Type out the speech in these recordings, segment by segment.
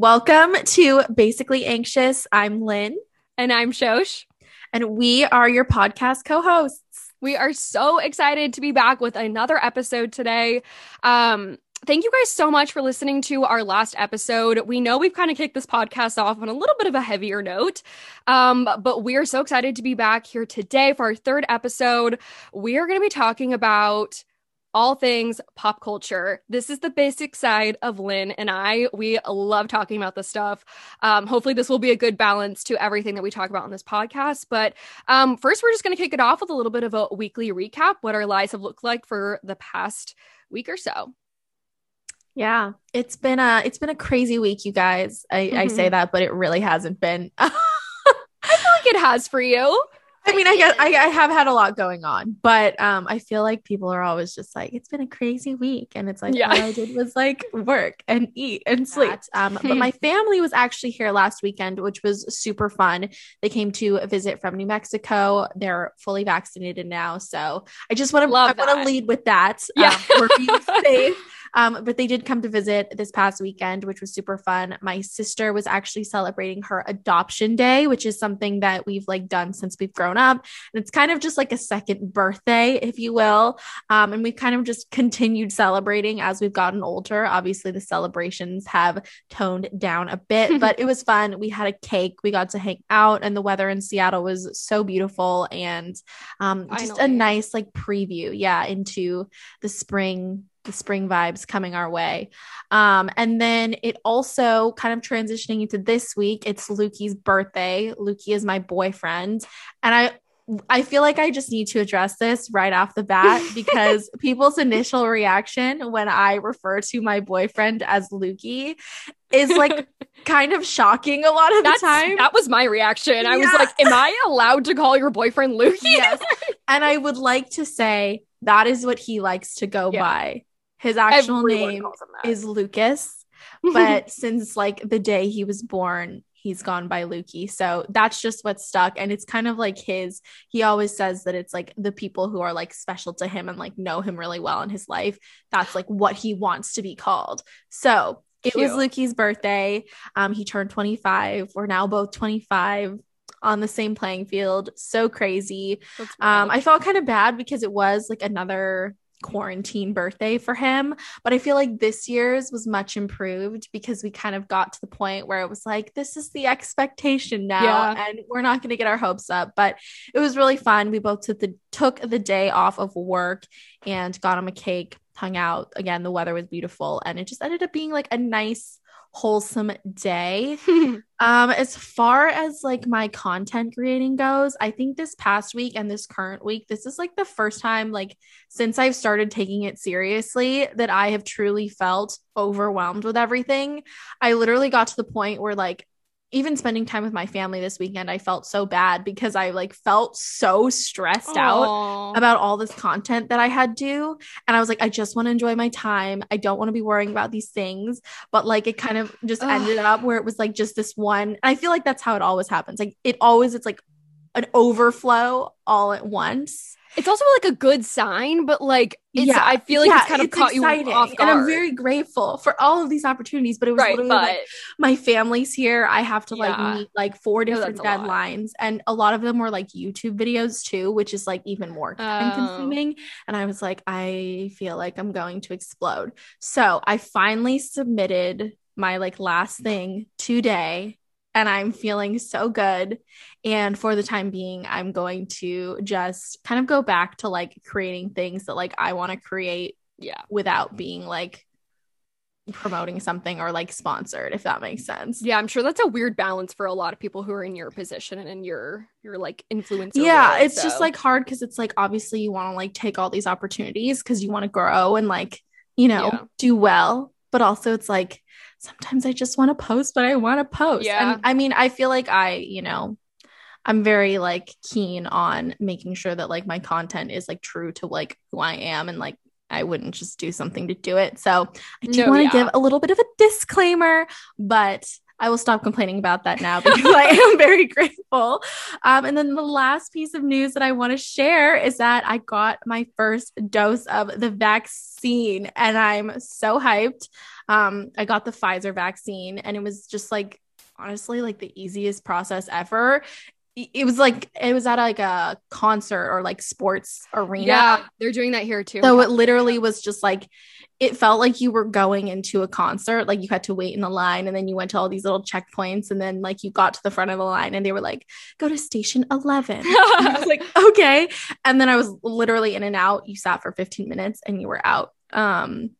Welcome to Basically Anxious. I'm Lynn. And I'm Shosh. And we are your podcast co hosts. We are so excited to be back with another episode today. Um, thank you guys so much for listening to our last episode. We know we've kind of kicked this podcast off on a little bit of a heavier note, um, but we are so excited to be back here today for our third episode. We are going to be talking about all things pop culture. This is the basic side of Lynn and I. We love talking about this stuff. Um, hopefully, this will be a good balance to everything that we talk about on this podcast. But um, first, we're just going to kick it off with a little bit of a weekly recap what our lives have looked like for the past week or so. Yeah, it's been a it's been a crazy week, you guys. I, mm-hmm. I say mm-hmm. that, but it really hasn't been. I feel like it has for you. I mean, I guess I, I, have had a lot going on, but um, I feel like people are always just like, it's been a crazy week. And it's like, yeah. all I did was like work and eat and sleep. Um, but my family was actually here last weekend, which was super fun. They came to visit from New Mexico. They're fully vaccinated now. So I just want to, I want to lead with that. Yeah. Um, we're being safe. Um, but they did come to visit this past weekend, which was super fun. My sister was actually celebrating her adoption day, which is something that we've like done since we've grown up. And it's kind of just like a second birthday, if you will. Um, and we've kind of just continued celebrating as we've gotten older. Obviously, the celebrations have toned down a bit, but it was fun. We had a cake, we got to hang out, and the weather in Seattle was so beautiful and um, just a nice like preview, yeah, into the spring the spring vibes coming our way. Um, and then it also kind of transitioning into this week, it's Lukey's birthday. Lukey is my boyfriend. And I I feel like I just need to address this right off the bat because people's initial reaction when I refer to my boyfriend as Lukey is like kind of shocking a lot of That's, the time. That was my reaction. Yeah. I was like, Am I allowed to call your boyfriend Lukey? Yes. and I would like to say that is what he likes to go yeah. by. His actual Everyone name is Lucas, but since like the day he was born, he's gone by Lukey. So that's just what stuck. And it's kind of like his, he always says that it's like the people who are like special to him and like know him really well in his life. That's like what he wants to be called. So it Cute. was Lukey's birthday. Um, he turned 25. We're now both 25 on the same playing field. So crazy. Um, I felt kind of bad because it was like another quarantine birthday for him. But I feel like this year's was much improved because we kind of got to the point where it was like, this is the expectation now, yeah. and we're not going to get our hopes up. But it was really fun. We both took the took the day off of work and got him a cake, hung out. Again, the weather was beautiful, and it just ended up being like a nice wholesome day. um, as far as like my content creating goes, I think this past week and this current week, this is like the first time, like since I've started taking it seriously, that I have truly felt overwhelmed with everything. I literally got to the point where like even spending time with my family this weekend, I felt so bad because I like felt so stressed Aww. out about all this content that I had to. And I was like, I just want to enjoy my time. I don't want to be worrying about these things. But like it kind of just Ugh. ended up where it was like just this one. I feel like that's how it always happens. Like it always, it's like an overflow all at once. It's also like a good sign, but like yeah, I feel like yeah, it's kind of it's caught exciting. you off guard. And I'm very grateful for all of these opportunities, but it was right, literally but... like my family's here. I have to like yeah. meet like four different no, deadlines, and a lot of them were like YouTube videos too, which is like even more time oh. consuming. Oh. And I was like, I feel like I'm going to explode. So I finally submitted my like last thing today and I'm feeling so good. And for the time being, I'm going to just kind of go back to like creating things that like I want to create. Yeah. Without being like promoting something or like sponsored if that makes sense yeah i'm sure that's a weird balance for a lot of people who are in your position and in your your like influence yeah it's so. just like hard because it's like obviously you want to like take all these opportunities because you want to grow and like you know yeah. do well but also it's like sometimes I just want to post what I want to post. Yeah. And I mean, I feel like I, you know, I'm very like keen on making sure that like my content is like true to like who I am and like I wouldn't just do something to do it. So I do no, want to yeah. give a little bit of a disclaimer, but I will stop complaining about that now because I am very grateful. Um, and then the last piece of news that I want to share is that I got my first dose of the vaccine and I'm so hyped. Um, I got the Pfizer vaccine and it was just like honestly like the easiest process ever it was like it was at like a concert or like sports arena. Yeah, they're doing that here too. So it literally was just like it felt like you were going into a concert. Like you had to wait in the line and then you went to all these little checkpoints and then like you got to the front of the line and they were like, go to station 11. I was like, okay. And then I was literally in and out. You sat for 15 minutes and you were out. Um,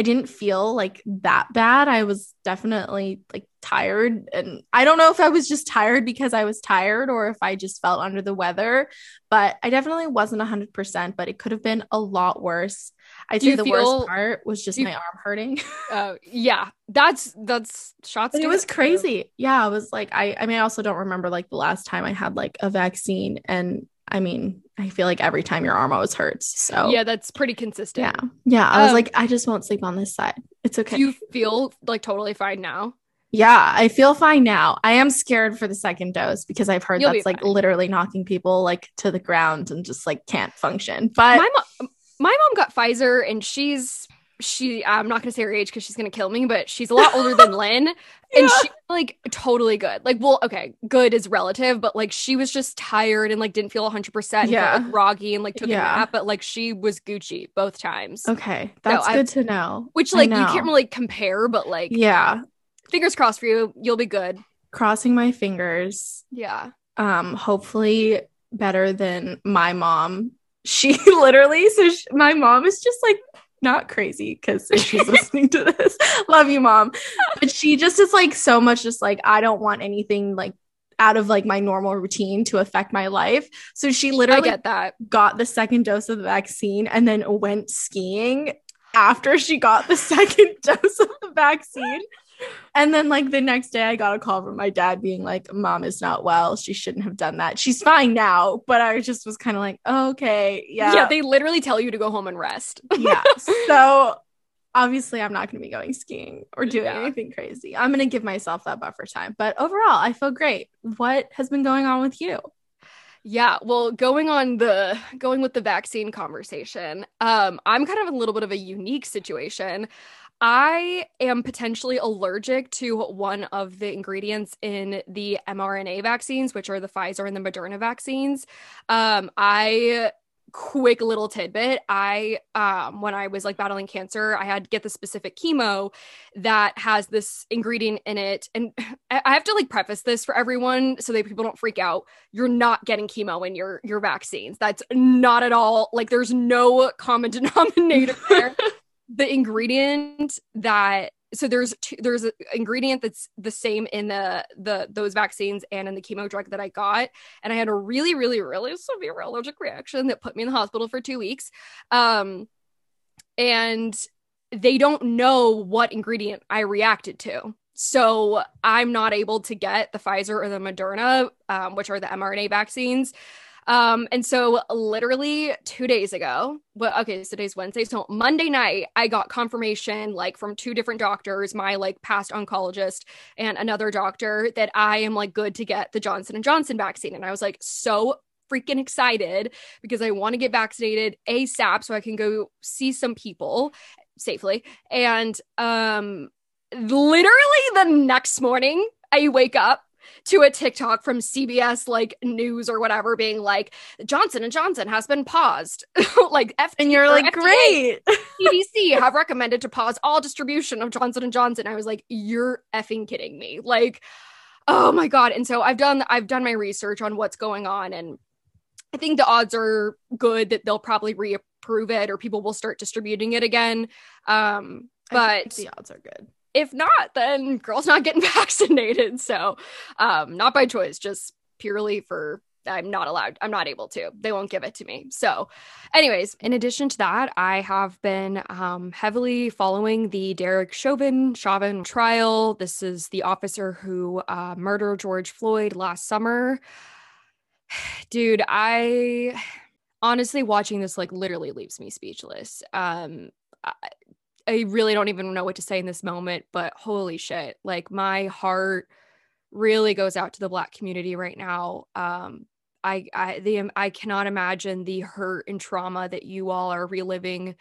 I didn't feel like that bad. I was definitely like tired. And I don't know if I was just tired because I was tired or if I just felt under the weather, but I definitely wasn't 100%, but it could have been a lot worse. I'd say the feel, worst part was just you, my arm hurting. Oh, uh, yeah. That's, that's shots. It was crazy. Yeah. I was like, I, I mean, I also don't remember like the last time I had like a vaccine and I mean, I feel like every time your arm always hurts. So yeah, that's pretty consistent. Yeah, yeah. I was um, like, I just won't sleep on this side. It's okay. you feel like totally fine now? Yeah, I feel fine now. I am scared for the second dose because I've heard You'll that's like literally knocking people like to the ground and just like can't function. But my mom, my mom got Pfizer and she's she I'm not gonna say her age because she's gonna kill me, but she's a lot older than Lynn. And yeah. she's like totally good. Like, well, okay, good is relative, but like she was just tired and like didn't feel 100 percent yeah. like groggy and like took yeah. a nap, but like she was Gucci both times. Okay. That's so good I, to know. Which like you can't really compare, but like yeah. Fingers crossed for you. You'll be good. Crossing my fingers. Yeah. Um, hopefully better than my mom. She literally, so she, my mom is just like not crazy because she's listening to this. Love you, mom. But she just is like so much just like, I don't want anything like out of like my normal routine to affect my life. So she literally get that. got the second dose of the vaccine and then went skiing after she got the second dose of the vaccine. And then, like, the next day, I got a call from my dad being like, Mom is not well. She shouldn't have done that. She's fine now. But I just was kind of like, oh, okay. Yeah. Yeah. They literally tell you to go home and rest. yeah. So obviously, I'm not going to be going skiing or doing yeah. anything crazy. I'm going to give myself that buffer time. But overall, I feel great. What has been going on with you? Yeah, well, going on the going with the vaccine conversation, um, I'm kind of a little bit of a unique situation. I am potentially allergic to one of the ingredients in the mRNA vaccines, which are the Pfizer and the Moderna vaccines. Um, I quick little tidbit i um when i was like battling cancer i had to get the specific chemo that has this ingredient in it. And i have to like preface this for everyone so that people don't freak out. You're not getting chemo in your your vaccines. That's not at all like there's no common denominator there the ingredient that so there's two, there's an ingredient that's the same in the the those vaccines and in the chemo drug that I got, and I had a really really really severe allergic reaction that put me in the hospital for two weeks, um, and they don't know what ingredient I reacted to. So I'm not able to get the Pfizer or the Moderna, um, which are the mRNA vaccines. Um, and so literally two days ago, well, okay, so today's Wednesday. So Monday night, I got confirmation like from two different doctors, my like past oncologist and another doctor that I am like good to get the Johnson and Johnson vaccine. And I was like so freaking excited because I want to get vaccinated ASAP so I can go see some people safely. And um literally the next morning, I wake up to a TikTok from CBS like news or whatever being like Johnson and Johnson has been paused. like F and you're like FDA, great. CDC have recommended to pause all distribution of Johnson and Johnson. I was like you're effing kidding me. Like oh my god. And so I've done I've done my research on what's going on and I think the odds are good that they'll probably reapprove it or people will start distributing it again. Um but the odds are good if not, then girls not getting vaccinated. So, um, not by choice, just purely for I'm not allowed. I'm not able to. They won't give it to me. So, anyways, in addition to that, I have been um, heavily following the Derek Chauvin Chauvin trial. This is the officer who uh, murdered George Floyd last summer. Dude, I honestly watching this like literally leaves me speechless. Um, I, I really don't even know what to say in this moment, but holy shit. Like my heart really goes out to the black community right now. Um I I the I cannot imagine the hurt and trauma that you all are reliving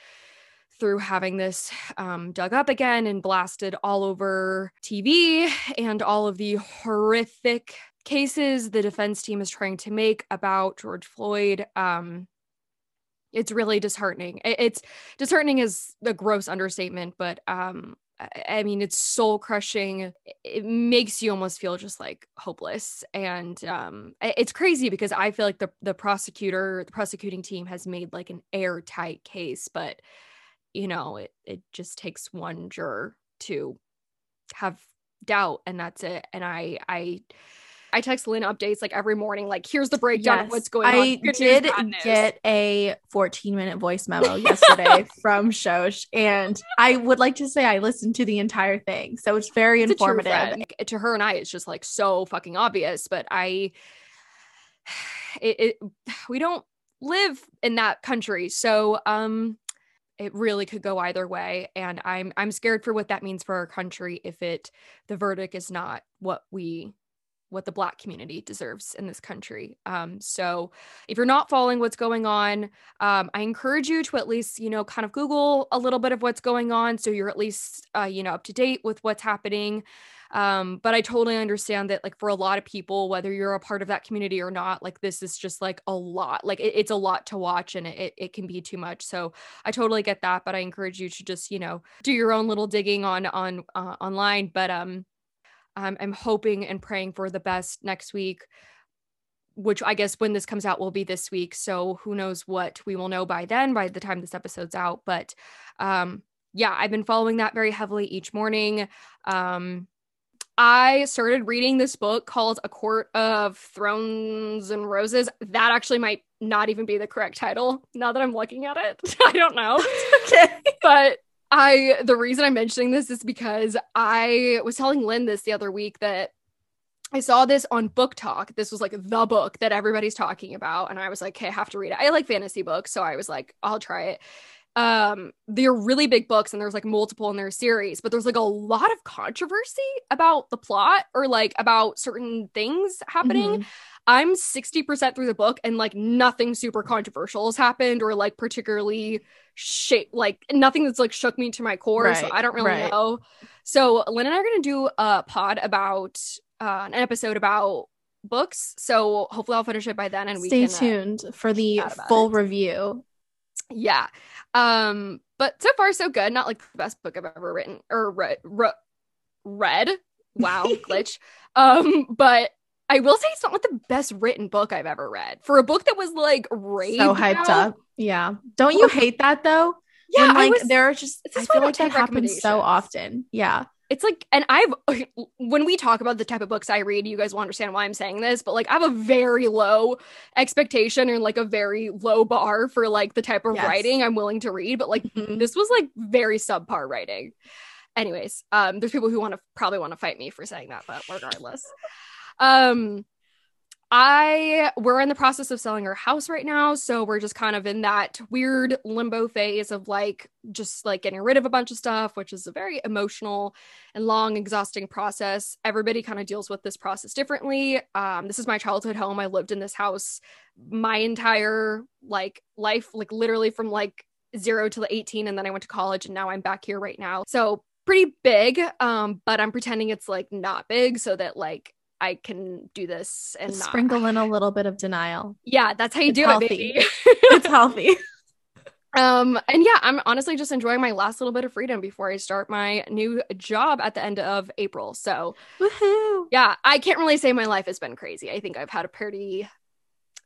through having this um, dug up again and blasted all over TV and all of the horrific cases the defense team is trying to make about George Floyd. Um, it's really disheartening. It's disheartening is a gross understatement, but um, I mean, it's soul crushing. It makes you almost feel just like hopeless. And um, it's crazy because I feel like the, the prosecutor, the prosecuting team has made like an airtight case, but you know, it, it just takes one juror to have doubt and that's it. And I, I, I text Lynn updates like every morning, like, here's the breakdown yes, of what's going I on. I did news, get a 14 minute voice memo yesterday from Shosh, and I would like to say I listened to the entire thing. So it's very it's informative. To her and I, it's just like so fucking obvious, but I, it, it we don't live in that country. So, um, it really could go either way and i'm i'm scared for what that means for our country if it the verdict is not what we what the black community deserves in this country um, so if you're not following what's going on um, i encourage you to at least you know kind of google a little bit of what's going on so you're at least uh, you know up to date with what's happening um, but i totally understand that like for a lot of people whether you're a part of that community or not like this is just like a lot like it, it's a lot to watch and it, it can be too much so i totally get that but i encourage you to just you know do your own little digging on on uh, online but um um, I'm hoping and praying for the best next week, which I guess when this comes out will be this week. So who knows what we will know by then, by the time this episode's out. But um, yeah, I've been following that very heavily each morning. Um, I started reading this book called A Court of Thrones and Roses. That actually might not even be the correct title now that I'm looking at it. I don't know. okay. But I the reason I'm mentioning this is because I was telling Lynn this the other week that I saw this on BookTok. This was like the book that everybody's talking about. And I was like, okay, I have to read it. I like fantasy books. So I was like, I'll try it. Um, they're really big books and there's like multiple in their series, but there's like a lot of controversy about the plot or like about certain things happening. Mm-hmm. I'm 60% through the book and like nothing super controversial has happened or like particularly shape like nothing that's like shook me to my core. Right, so I don't really right. know. So Lynn and I are gonna do a pod about uh, an episode about books. So hopefully I'll finish it by then and we stay can, uh, tuned uh, for the full it. review. Yeah. Um, but so far so good. Not like the best book I've ever written or read. Re- read. Wow, glitch. Um, but I will say it's not like the best written book I've ever read. For a book that was like raved so hyped out, up. Yeah. Don't you hate that though? Yeah. When, like was, there are just I feel like that happens so often. Yeah. It's like, and I've when we talk about the type of books I read, you guys will understand why I'm saying this, but like I have a very low expectation and like a very low bar for like the type of yes. writing I'm willing to read. But like mm-hmm. this was like very subpar writing. Anyways, um, there's people who want to probably want to fight me for saying that, but regardless. Um, I we're in the process of selling our house right now, so we're just kind of in that weird limbo phase of like just like getting rid of a bunch of stuff, which is a very emotional and long, exhausting process. Everybody kind of deals with this process differently. Um, this is my childhood home. I lived in this house my entire like life, like literally from like zero to the 18, and then I went to college, and now I'm back here right now. So pretty big, um, but I'm pretending it's like not big so that like I can do this and sprinkle in a little bit of denial. Yeah, that's how you it's do healthy. it, baby. it's healthy. Um, and yeah, I'm honestly just enjoying my last little bit of freedom before I start my new job at the end of April. So, Woohoo. yeah, I can't really say my life has been crazy. I think I've had a pretty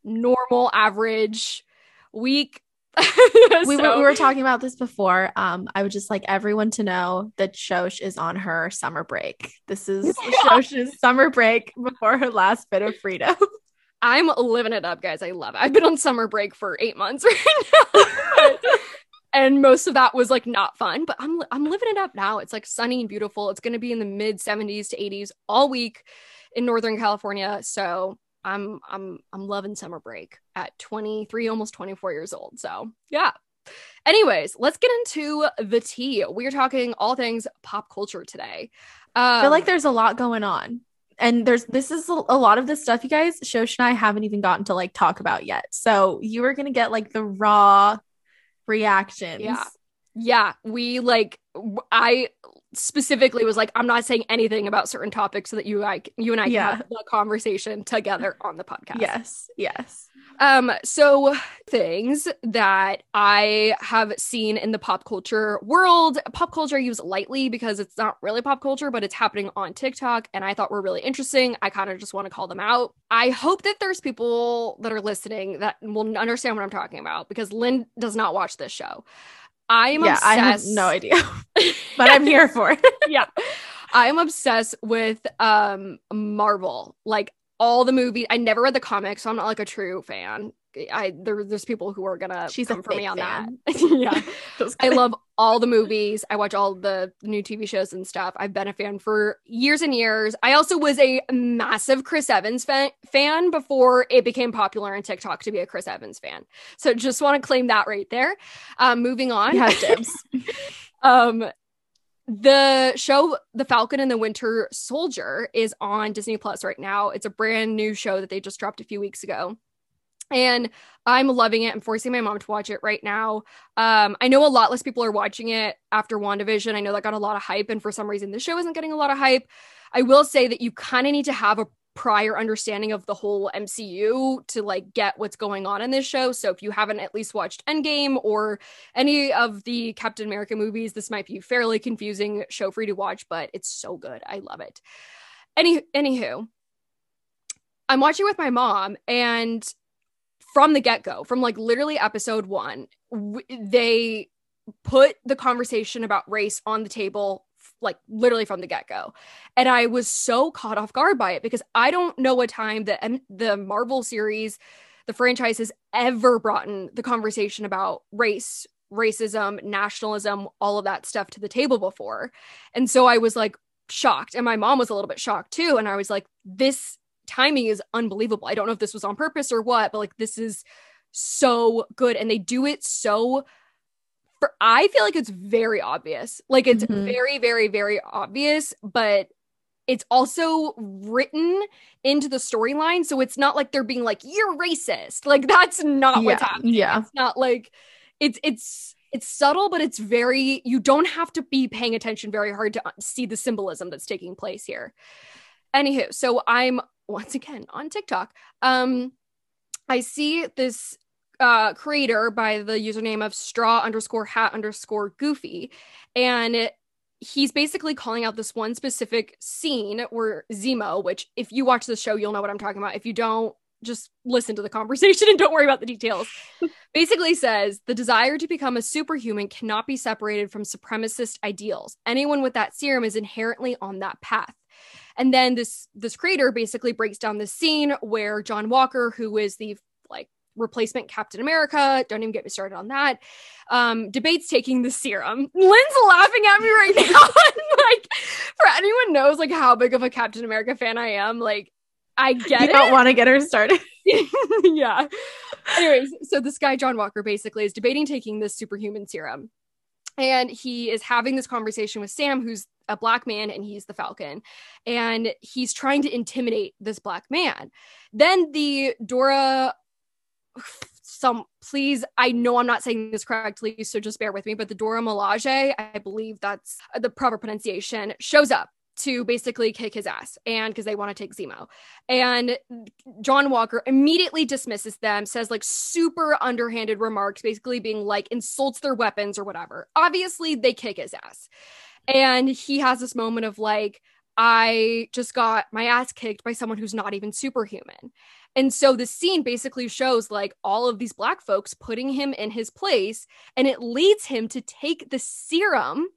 normal, average week we, were, we were talking about this before. Um, I would just like everyone to know that Shosh is on her summer break. This is Shosh's summer break before her last bit of freedom. I'm living it up, guys. I love it. I've been on summer break for eight months right now. and most of that was like not fun, but I'm I'm living it up now. It's like sunny and beautiful. It's gonna be in the mid 70s to 80s all week in Northern California. So I'm I'm I'm loving summer break at 23, almost 24 years old. So yeah, Anyways, let's get into the tea. We are talking all things pop culture today. Um, I feel like um, there's a lot going on. And there's this is a, a lot of the stuff you guys, Shosh and I haven't even gotten to like talk about yet. So you are gonna get like the raw reactions. Yeah. Yeah. We like I specifically was like, I'm not saying anything about certain topics so that you like you and I can yeah. have the conversation together on the podcast. Yes. Yes. Um, so things that I have seen in the pop culture world, pop culture I use lightly because it's not really pop culture, but it's happening on TikTok and I thought were really interesting. I kind of just want to call them out. I hope that there's people that are listening that will understand what I'm talking about because Lynn does not watch this show. I'm yeah, obsessed. I have no idea, but I'm here for it. yeah. I'm obsessed with um Marvel. Like all the movies. I never read the comics, so I'm not like a true fan. I there, there's people who are gonna she's come for me on fan. that. yeah, I love all the movies. I watch all the new TV shows and stuff. I've been a fan for years and years. I also was a massive Chris Evans fan, fan before it became popular on TikTok to be a Chris Evans fan. So just want to claim that right there. Um, moving on. James. um, the show The Falcon and the Winter Soldier is on Disney Plus right now. It's a brand new show that they just dropped a few weeks ago. And I'm loving it. I'm forcing my mom to watch it right now. Um, I know a lot less people are watching it after WandaVision. I know that got a lot of hype, and for some reason, the show isn't getting a lot of hype. I will say that you kind of need to have a prior understanding of the whole MCU to like get what's going on in this show. So if you haven't at least watched Endgame or any of the Captain America movies, this might be fairly confusing show for you to watch, but it's so good. I love it. Any anywho, I'm watching with my mom and from the get-go, from like literally episode 1, w- they put the conversation about race on the table like literally from the get go. And I was so caught off guard by it because I don't know a time that M- the Marvel series, the franchise has ever brought in the conversation about race, racism, nationalism, all of that stuff to the table before. And so I was like shocked. And my mom was a little bit shocked too. And I was like, this timing is unbelievable. I don't know if this was on purpose or what, but like this is so good. And they do it so for I feel like it's very obvious. Like it's mm-hmm. very, very, very obvious, but it's also written into the storyline. So it's not like they're being like, you're racist. Like that's not yeah. what's happening. Yeah. It's not like it's it's it's subtle, but it's very you don't have to be paying attention very hard to see the symbolism that's taking place here. Anywho, so I'm once again on TikTok. Um I see this uh, creator by the username of straw underscore hat underscore goofy. And he's basically calling out this one specific scene where Zemo, which if you watch the show, you'll know what I'm talking about. If you don't, just listen to the conversation and don't worry about the details. basically says the desire to become a superhuman cannot be separated from supremacist ideals. Anyone with that serum is inherently on that path. And then this this creator basically breaks down the scene where John Walker, who is the replacement Captain America. Don't even get me started on that. Um, debates taking the serum. Lynn's laughing at me right now. like, for anyone knows like how big of a Captain America fan I am, like I get you it. don't want to get her started. yeah. Anyways, so this guy John Walker basically is debating taking this superhuman serum. And he is having this conversation with Sam, who's a black man and he's the falcon and he's trying to intimidate this black man then the dora some please i know i'm not saying this correctly so just bear with me but the dora milaje i believe that's uh, the proper pronunciation shows up to basically kick his ass and because they want to take Zemo. And John Walker immediately dismisses them, says like super underhanded remarks, basically being like insults their weapons or whatever. Obviously, they kick his ass. And he has this moment of like, I just got my ass kicked by someone who's not even superhuman. And so the scene basically shows like all of these black folks putting him in his place, and it leads him to take the serum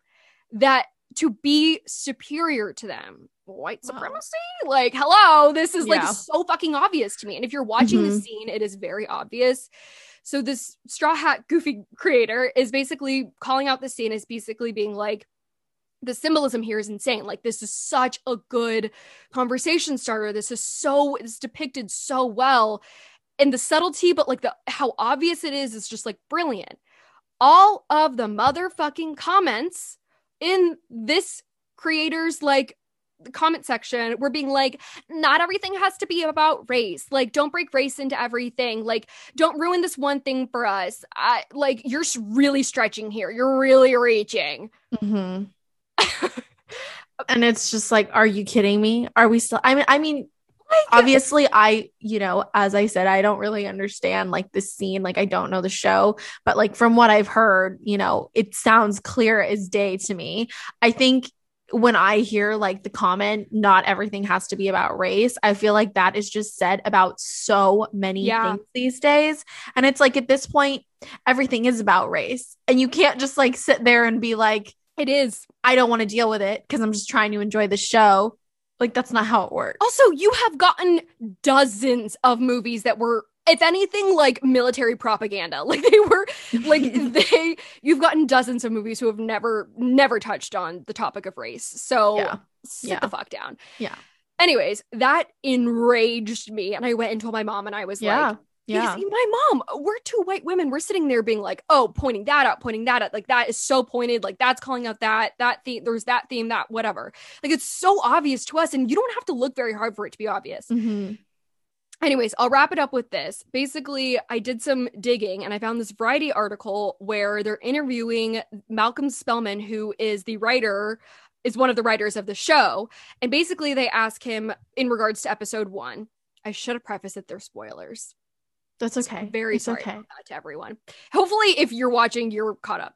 that to be superior to them. White supremacy? Wow. Like, hello, this is yeah. like so fucking obvious to me. And if you're watching mm-hmm. the scene, it is very obvious. So this straw hat goofy creator is basically calling out the scene as basically being like, the symbolism here is insane. Like this is such a good conversation starter. This is so it's depicted so well. And the subtlety, but like the how obvious it is is just like brilliant. all of the motherfucking comments in this creator's like comment section were being like not everything has to be about race like don't break race into everything like don't ruin this one thing for us I, like you're really stretching here you're really reaching mm-hmm. and it's just like are you kidding me are we still i mean i mean obviously i you know as i said i don't really understand like the scene like i don't know the show but like from what i've heard you know it sounds clear as day to me i think when I hear like the comment, not everything has to be about race, I feel like that is just said about so many yeah. things these days. And it's like at this point, everything is about race. And you can't just like sit there and be like, it is. I don't want to deal with it because I'm just trying to enjoy the show. Like, that's not how it works. Also, you have gotten dozens of movies that were if anything like military propaganda like they were like they you've gotten dozens of movies who have never never touched on the topic of race so yeah. sit yeah. the fuck down yeah anyways that enraged me and i went and told my mom and i was yeah. like yeah. my mom, we're two white women. We're sitting there being like, oh, pointing that out, pointing that out. Like, that is so pointed. Like, that's calling out that, that theme. There's that theme, that whatever. Like, it's so obvious to us. And you don't have to look very hard for it to be obvious. Mm-hmm anyways, I'll wrap it up with this. Basically, I did some digging and I found this Variety article where they're interviewing Malcolm Spellman, who is the writer, is one of the writers of the show. And basically, they ask him in regards to episode one. I should have prefaced that they're spoilers. That's okay. So very it's sorry okay. to everyone. Hopefully, if you're watching, you're caught up.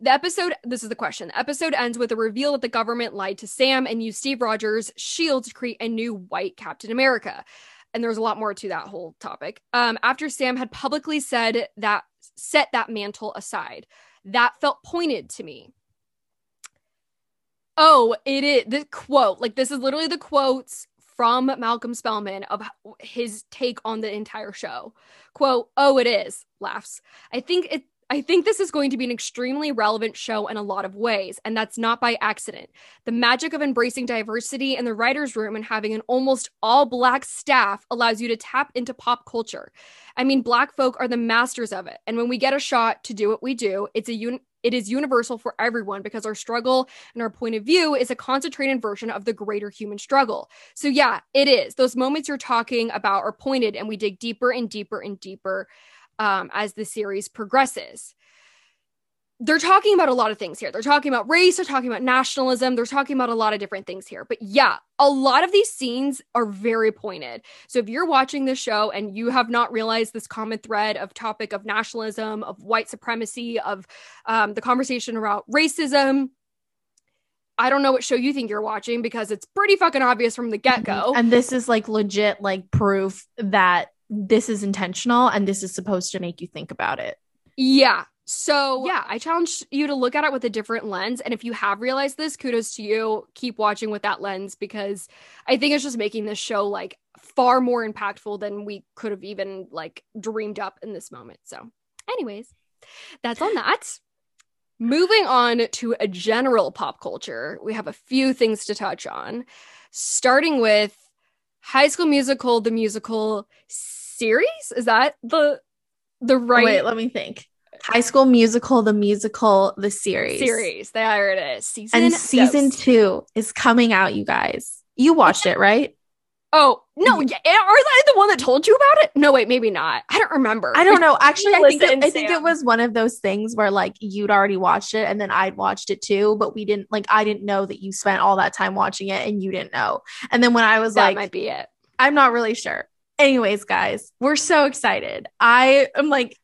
The episode, this is the question. The episode ends with a reveal that the government lied to Sam and used Steve Rogers' shield to create a new white Captain America and there's a lot more to that whole topic. Um, after Sam had publicly said that set that mantle aside, that felt pointed to me. Oh, it is the quote. Like this is literally the quotes from Malcolm Spellman of his take on the entire show. Quote, "Oh, it is." Laughs. I think it I think this is going to be an extremely relevant show in a lot of ways, and that's not by accident. The magic of embracing diversity in the writer's room and having an almost all black staff allows you to tap into pop culture. I mean, black folk are the masters of it, and when we get a shot to do what we do, it's a un- it is universal for everyone because our struggle and our point of view is a concentrated version of the greater human struggle. So, yeah, it is. Those moments you're talking about are pointed, and we dig deeper and deeper and deeper um, as the series progresses. They're talking about a lot of things here. They're talking about race, they're talking about nationalism, they're talking about a lot of different things here. But yeah, a lot of these scenes are very pointed. So if you're watching this show and you have not realized this common thread of topic of nationalism, of white supremacy, of um, the conversation about racism, I don't know what show you think you're watching because it's pretty fucking obvious from the get go. And this is like legit, like proof that this is intentional and this is supposed to make you think about it. Yeah. So, yeah, I challenge you to look at it with a different lens. And if you have realized this, kudos to you. Keep watching with that lens because I think it's just making this show like far more impactful than we could have even like dreamed up in this moment. So, anyways, that's on that. Moving on to a general pop culture, we have a few things to touch on, starting with High School Musical, the musical series. Is that the the oh, right? Wait, let me think. High School Musical, the musical, the series. Series. There it is. Season and season two is coming out. You guys, you watched it, right? Oh no! Yeah, are they the one that told you about it? No, wait, maybe not. I don't remember. I don't know. Actually, I think it, I think it was one of those things where like you'd already watched it and then I'd watched it too, but we didn't like I didn't know that you spent all that time watching it and you didn't know. And then when I was that like, might be it. I'm not really sure. Anyways, guys, we're so excited. I am like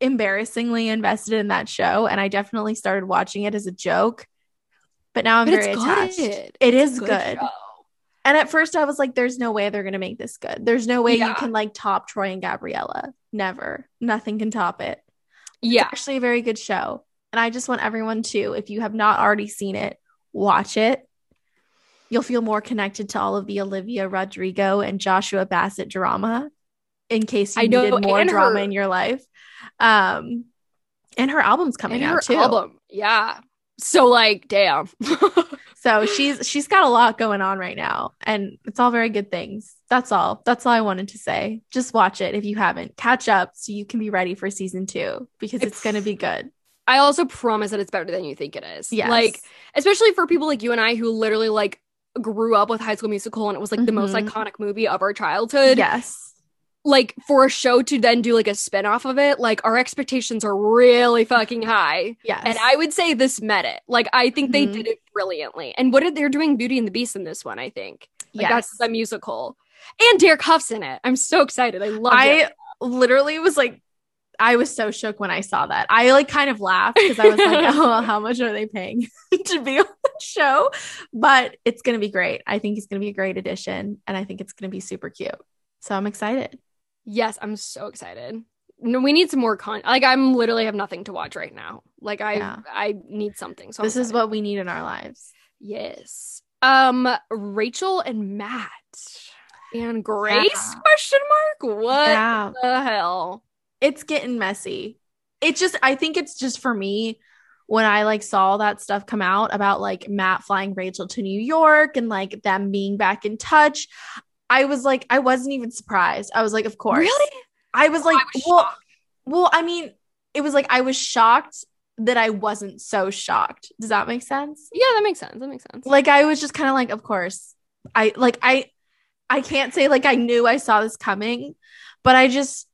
embarrassingly invested in that show, and I definitely started watching it as a joke. But now I'm but very attached. Good. It is good. good. And at first, I was like, "There's no way they're gonna make this good. There's no way yeah. you can like top Troy and Gabriella. Never. Nothing can top it. Yeah, it's actually a very good show, and I just want everyone to, if you have not already seen it, watch it you'll feel more connected to all of the Olivia Rodrigo and Joshua Bassett drama in case you I know, needed more drama her, in your life. Um, and her album's coming out too. Album, yeah. So like, damn. so she's she's got a lot going on right now, and it's all very good things. That's all. That's all I wanted to say. Just watch it if you haven't. Catch up so you can be ready for season two because it's, it's going to be good. I also promise that it's better than you think it is. Yeah. Like, especially for people like you and I who literally like grew up with High School Musical and it was like mm-hmm. the most mm-hmm. iconic movie of our childhood. Yes. Like for a show to then do like a spin-off of it, like our expectations are really fucking high. Yes. And I would say this met it. Like I think mm-hmm. they did it brilliantly. And what did they're doing Beauty and the Beast in this one, I think. Like yes. that's the musical. And Derek Hough's in it. I'm so excited. I love it. I literally was like I was so shook when I saw that. I like kind of laughed because I was like, oh, how much are they paying to be on the show? But it's going to be great. I think he's going to be a great addition and I think it's going to be super cute. So I'm excited. Yes, I'm so excited. No, we need some more content. Like I'm literally have nothing to watch right now. Like I yeah. I need something. So this is what we need in our lives. Yes. Um Rachel and Matt and Grace yeah. question mark? What yeah. the hell? it's getting messy. It just, I think it's just for me when I like saw that stuff come out about like Matt flying Rachel to New York and like them being back in touch. I was like, I wasn't even surprised. I was like, of course. Really? I was oh, like, I was well, shocked. well, I mean, it was like I was shocked that I wasn't so shocked. Does that make sense? Yeah, that makes sense. That makes sense. Like I was just kind of like, of course. I like I I can't say like I knew I saw this coming, but I just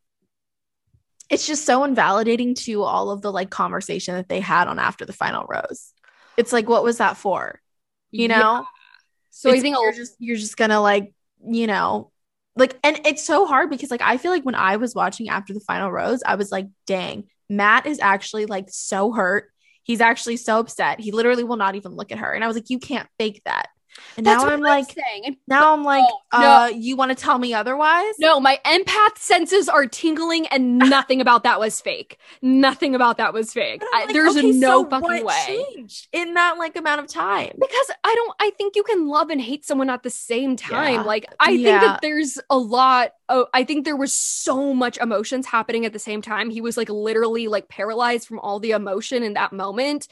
it's just so invalidating to all of the like conversation that they had on after the final rose. It's like, what was that for? You know? Yeah. So I think you're just you're just gonna like, you know, like and it's so hard because like I feel like when I was watching after the final rose, I was like, dang, Matt is actually like so hurt. He's actually so upset. He literally will not even look at her. And I was like, you can't fake that. And That's now I'm like, saying. now I'm like, no, uh, no. you want to tell me otherwise? No, my empath senses are tingling, and nothing about that was fake. Nothing about that was fake. I, like, there's okay, no so fucking way in that like amount of time. Because I don't. I think you can love and hate someone at the same time. Yeah. Like I yeah. think that there's a lot. Oh, I think there was so much emotions happening at the same time. He was like literally like paralyzed from all the emotion in that moment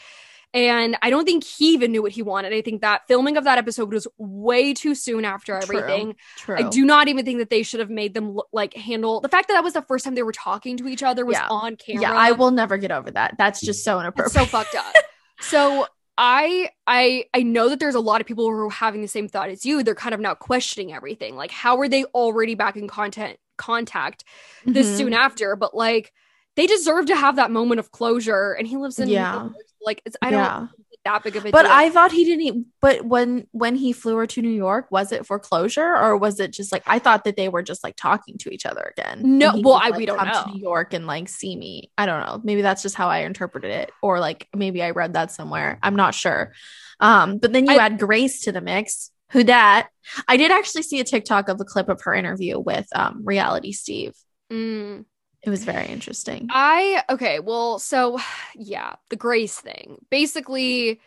and I don't think he even knew what he wanted. I think that filming of that episode was way too soon after everything. True, true. I do not even think that they should have made them look, like handle the fact that that was the first time they were talking to each other was yeah. on camera. Yeah, I will never get over that. That's just so inappropriate. It's so fucked up. so I I I know that there's a lot of people who are having the same thought as you. They're kind of now questioning everything. Like, how are they already back in content contact this mm-hmm. soon after? But like they deserve to have that moment of closure. And he lives in yeah. Like it's I don't yeah. that big of a but deal. I thought he didn't but when when he flew her to New York, was it foreclosure or was it just like I thought that they were just like talking to each other again? No, well, I like, we don't know. To New York and like see me. I don't know. Maybe that's just how I interpreted it. Or like maybe I read that somewhere. I'm not sure. Um, but then you I, add Grace to the mix. Who that? I did actually see a TikTok of a clip of her interview with um reality Steve. Mm. It was very interesting. I okay, well, so yeah, the Grace thing. Basically,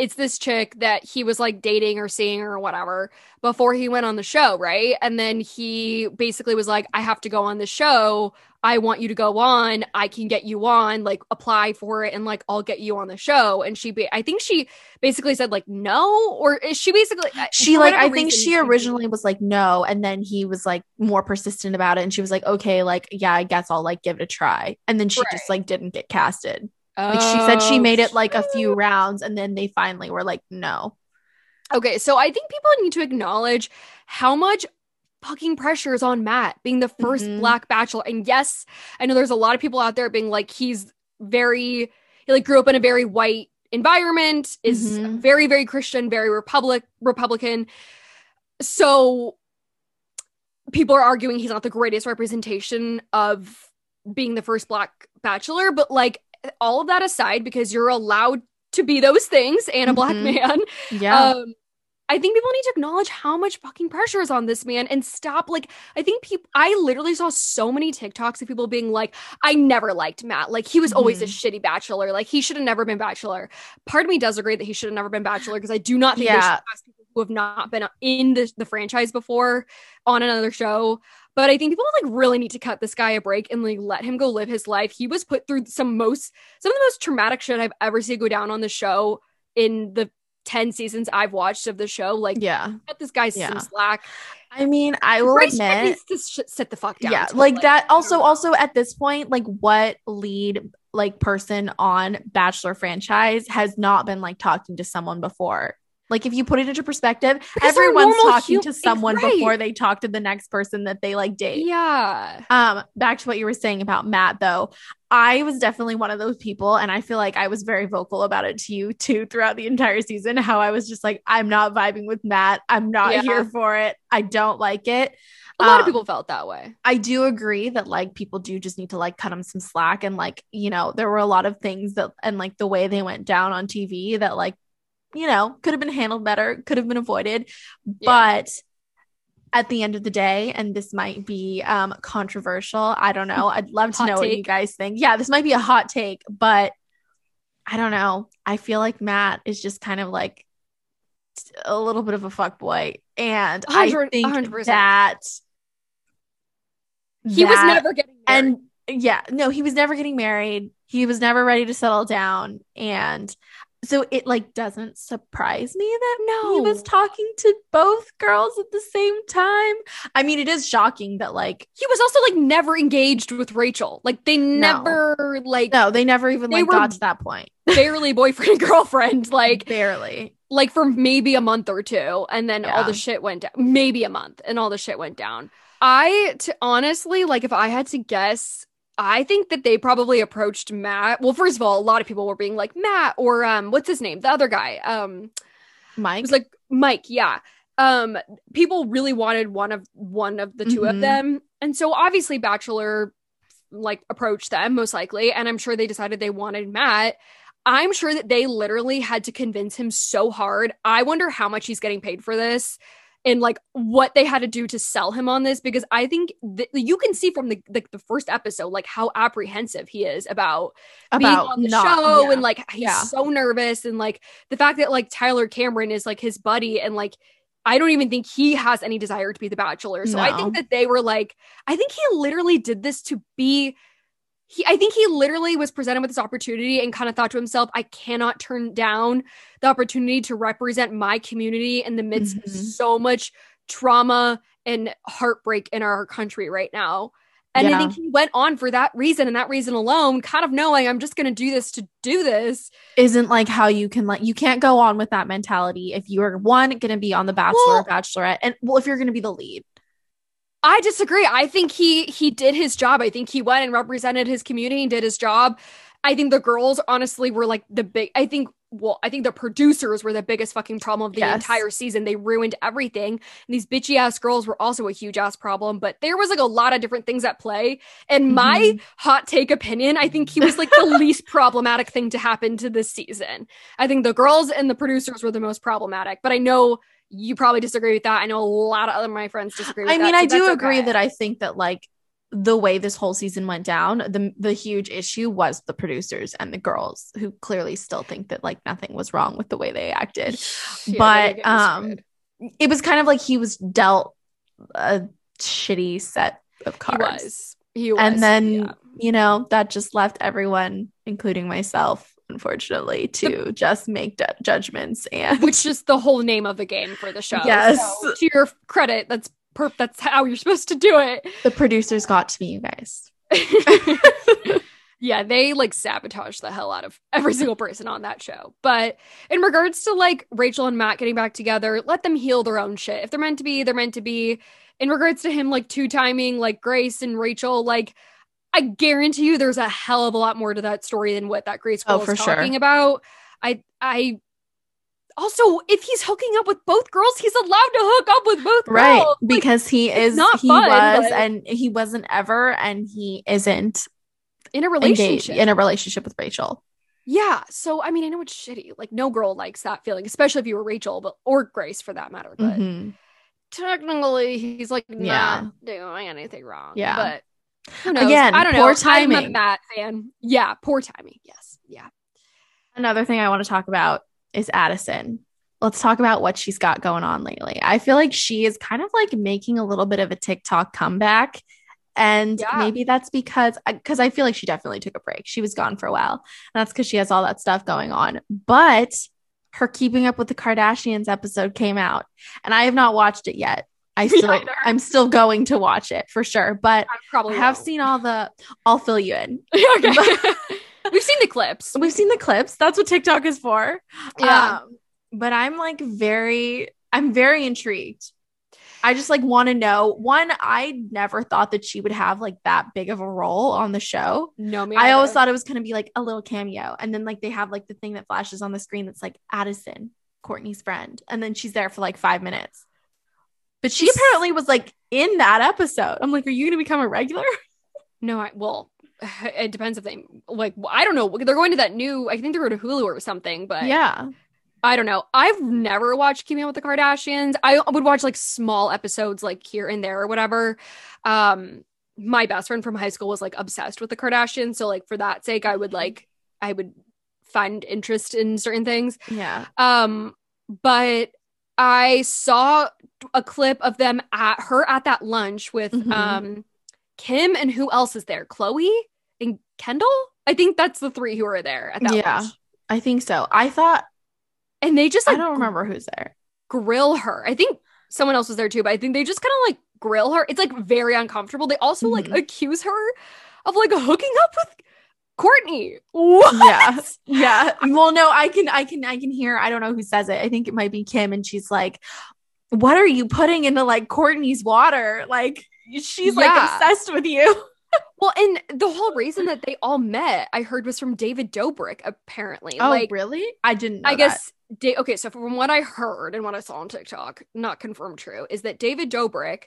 it's this chick that he was like dating or seeing or whatever before he went on the show, right? And then he basically was like, I have to go on the show. I want you to go on. I can get you on, like apply for it and like I'll get you on the show. And she, be- I think she basically said like no, or is she basically, uh, she like, I think she originally was like no. And then he was like more persistent about it. And she was like, okay, like, yeah, I guess I'll like give it a try. And then she right. just like didn't get casted. Oh, like she said she made it like a few rounds and then they finally were like, no. Okay, so I think people need to acknowledge how much fucking pressure is on Matt being the 1st mm-hmm. black bachelor. And yes, I know there's a lot of people out there being like, he's very, he like grew up in a very white environment, is mm-hmm. very, very Christian, very Republic Republican. So people are arguing he's not the greatest representation of being the first black bachelor, but like all of that aside, because you're allowed to be those things and a black mm-hmm. man. Yeah. Um, I think people need to acknowledge how much fucking pressure is on this man and stop. Like, I think people, I literally saw so many TikToks of people being like, I never liked Matt. Like, he was always mm-hmm. a shitty bachelor. Like, he should have never been bachelor. Part of me does agree that he should have never been bachelor because I do not think yeah. people who have not been in the, the franchise before on another show. But I think people like really need to cut this guy a break and like let him go live his life. He was put through some most some of the most traumatic shit I've ever seen go down on the show in the 10 seasons I've watched of the show. Like, yeah, cut this guy yeah. some slack. I mean, I will Bryce admit, needs to sh- sit the fuck down. Yeah, like that. Also, also at this point, like, what lead like person on Bachelor franchise has not been like talking to someone before. Like if you put it into perspective, because everyone's talking hum- to someone right. before they talk to the next person that they like date. Yeah. Um back to what you were saying about Matt though. I was definitely one of those people and I feel like I was very vocal about it to you too throughout the entire season how I was just like I'm not vibing with Matt. I'm not yeah. here for it. I don't like it. A lot um, of people felt that way. I do agree that like people do just need to like cut him some slack and like, you know, there were a lot of things that and like the way they went down on TV that like you know, could have been handled better, could have been avoided. Yeah. But at the end of the day, and this might be um, controversial, I don't know. I'd love to know take. what you guys think. Yeah, this might be a hot take, but I don't know. I feel like Matt is just kind of like a little bit of a fuck boy, and I think 100%. that he that, was never getting married. and yeah, no, he was never getting married. He was never ready to settle down, and so it like doesn't surprise me that no he was talking to both girls at the same time. I mean it is shocking that like he was also like never engaged with rachel. Like they never no. like no they never even like got to that point. barely boyfriend and girlfriend like barely. like for maybe a month or two and then yeah. all the shit went down maybe a month and all the shit went down. I to honestly like if i had to guess I think that they probably approached Matt. Well, first of all, a lot of people were being like Matt or um, what's his name? The other guy, um, Mike. It was like Mike. Yeah. Um, people really wanted one of one of the 2 mm-hmm. of them, and so obviously Bachelor like approached them most likely, and I'm sure they decided they wanted Matt. I'm sure that they literally had to convince him so hard. I wonder how much he's getting paid for this and like what they had to do to sell him on this because I think th- you can see from the, the, the first episode like how apprehensive he is about, about being on the not, show yeah. and like he's yeah. so nervous and like the fact that like Tyler Cameron is like his buddy and like I don't even think he has any desire to be the bachelor. So no. I think that they were like I think he literally did this to be he I think he literally was presented with this opportunity and kind of thought to himself, I cannot turn down the opportunity to represent my community in the midst mm-hmm. of so much trauma and heartbreak in our country right now. And yeah. I think he went on for that reason and that reason alone, kind of knowing I'm just going to do this to do this. Isn't like how you can like you can't go on with that mentality if you are one going to be on the Bachelor well, or Bachelorette, and well if you're going to be the lead. I disagree. I think he he did his job. I think he went and represented his community and did his job. I think the girls honestly were like the big I think well, I think the producers were the biggest fucking problem of the yes. entire season. They ruined everything. And these bitchy ass girls were also a huge ass problem, but there was like a lot of different things at play. And mm-hmm. my hot take opinion, I think he was like the least problematic thing to happen to this season. I think the girls and the producers were the most problematic, but I know you probably disagree with that. I know a lot of other my friends disagree with that. I mean, that, I do agree okay. that I think that like the way this whole season went down, the the huge issue was the producers and the girls who clearly still think that like nothing was wrong with the way they acted. Yeah, but um it was kind of like he was dealt a shitty set of cards. He was. He was. And then, yeah. you know, that just left everyone, including myself, unfortunately, to the, just make d- judgments and which is the whole name of the game for the show. Yes, so, to your credit, that's perp. That's how you're supposed to do it. The producers got to me, you guys. yeah, they like sabotage the hell out of every single person on that show. But in regards to like Rachel and Matt getting back together, let them heal their own shit. If they're meant to be, they're meant to be. In regards to him like two timing like Grace and Rachel, like I guarantee you there's a hell of a lot more to that story than what that Grace Girl oh, is talking sure. about. I I also if he's hooking up with both girls, he's allowed to hook up with both right, girls. Like, because he is not he fun, was and he wasn't ever and he isn't in a relationship in a relationship with Rachel. Yeah. So I mean I know it's shitty. Like no girl likes that feeling, especially if you were Rachel, but or Grace for that matter. But mm-hmm. technically he's like not yeah. doing anything wrong. Yeah. But Again, I don't know. Poor timing. I'm a Matt fan. Yeah, poor timing. Yes. Yeah. Another thing I want to talk about is Addison. Let's talk about what she's got going on lately. I feel like she is kind of like making a little bit of a TikTok comeback. And yeah. maybe that's because uh, because I feel like she definitely took a break. She was gone for a while. And that's because she has all that stuff going on. But her keeping up with the Kardashians episode came out, and I have not watched it yet. I still I'm still going to watch it for sure, but I probably have won't. seen all the I'll fill you in. okay. We've seen the clips. We've seen the clips. That's what TikTok is for. Yeah. Um, but I'm like very, I'm very intrigued. I just like want to know. One, I never thought that she would have like that big of a role on the show. No, me. I always thought it was going to be like a little cameo. And then like they have like the thing that flashes on the screen that's like Addison, Kourtney's friend. And then she's there for like five minutes. But she apparently was like in that episode. I'm like, are you going to become a regular? No, I well, it depends if they like. I don't know. They're going to that new. I think they're going to Hulu or something. But yeah. I don't know. I've never watched Keeping Up with the Kardashians. I would watch like small episodes like here and there or whatever. Um my best friend from high school was like obsessed with the Kardashians, so like for that sake I would like I would find interest in certain things. Yeah. Um but I saw a clip of them at her at that lunch with Mhm. um Kim and who else is there? Khloe and Kendall? I think that's the three who are there at that Yeah. lunch. I think so. I thought, And they just like I don't remember who's there. grill her. I think someone else was there too, but I think they just kind of like grill her. It's like very uncomfortable. They also like Mhm. accuse her of like hooking up with Kourtney. What? Yeah. Yeah. Well, no, I can, I can, I can hear. I don't know who says it. I think it might be Kim, and she's like, "What are you putting into like Kourtney's water? Like she's like obsessed with you." Well, and the whole reason that they all met, I heard, was from David Dobrik. Apparently, like Oh, really? I didn't. Know I that. guess. Da- okay, so from what I heard and what I saw on TikTok, not confirmed true, is that David Dobrik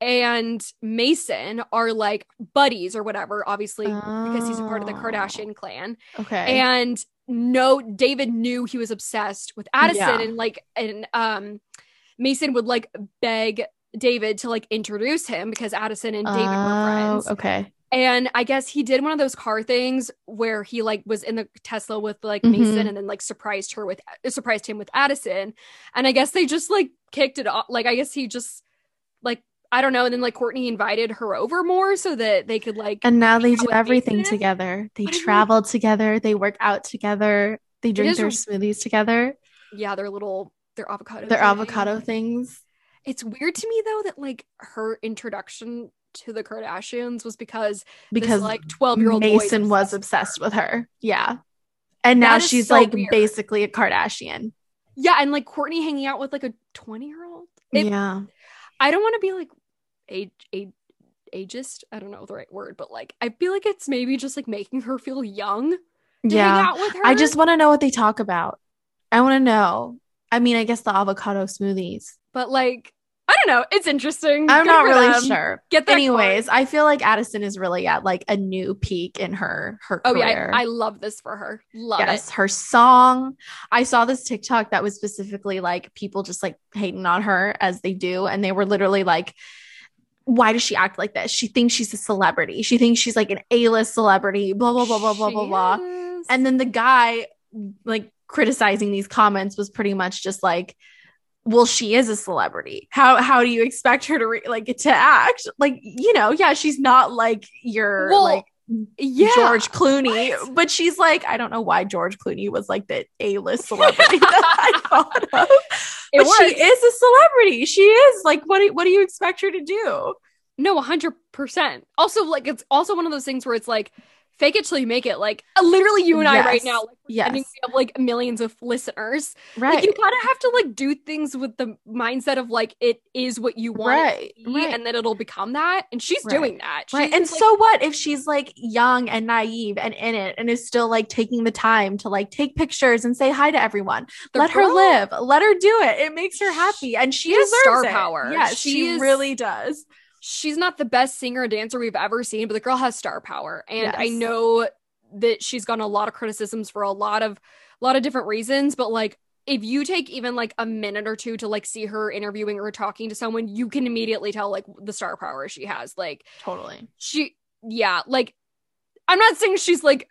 and Mason are like buddies or whatever, obviously because he's a part of the Oh. Kardashian clan. Okay. and no david knew he was obsessed with addison Yeah. and like and um mason would like beg david to like introduce him because addison and david were Oh, friends Okay. and i guess he did one of those car things where he like was in the tesla with like Mhm. mason and then like surprised her with surprised him with addison and i guess they just like kicked it off like i guess he just like I don't know. And then like Kourtney invited her over more so that they could like And now they do everything Mason? together. They But travel together. They work out together. They drink their smoothies together. yeah, their little their avocado. Their thing. avocado things. It's weird to me though that like her introduction to the Kardashians was because Because this, like twelve year old Mason was obsessed with her. Yeah. And now she's so like weird. basically a Kardashian. Yeah, and like Kourtney hanging out with like a twenty year old. yeah. I don't want to be like age age ageist. I don't know the right word, but like I feel like it's maybe just like making her feel young to Yeah. hang out with her. I just want to know what they talk about. I want to know. I mean, I guess the avocado smoothies. but like I don't know. It's interesting. I'm Good not really them. sure. Get that Anyways, card. I feel like Addison is really at like a new peak in her her Oh career. yeah, I, I love this for her. Love yes, it. her song. I saw this TikTok that was specifically like people just like hating on her as they do, and they were literally like, "Why does she act like this? She thinks she's a celebrity. She thinks she's like an A-list celebrity." Blah blah blah blah blah blah blah. And then the guy like criticizing these comments was pretty much just like, well, she is a celebrity. How how do you expect her to re- like to act? Like, you know, yeah, she's not like your Well, like yeah, George Clooney, What? but she's like, I don't know why George Clooney was like the A-list celebrity that I thought of. It but she is a celebrity. She is like, what do, what do you expect her to do? No, 100%. Also, like, it's also one of those things where it's like, fake it till you make it. Like, uh, literally, you and I right now, like, Yes. we have like millions of listeners. Right. Like, you kind of have to like do things with the mindset of like, it is what you want right. it to be, Right. and then it'll become that. And she's Right. doing that. Right. And like, so what if she's like young and naive and in it and is still like taking the time to like take pictures and say hi to everyone? Let her live. Let her do it. It makes her happy and she, She has star it. power. Yes, She she, is- really does. She's not the best singer and dancer we've ever seen, but the girl has star power. And I know that she's gotten a lot of criticisms for a lot of a lot of different reasons, but like if you take even like a minute or two to like see her interviewing or talking to someone, you can immediately tell like the star power she has. Like Totally. she yeah, like I'm not saying she's like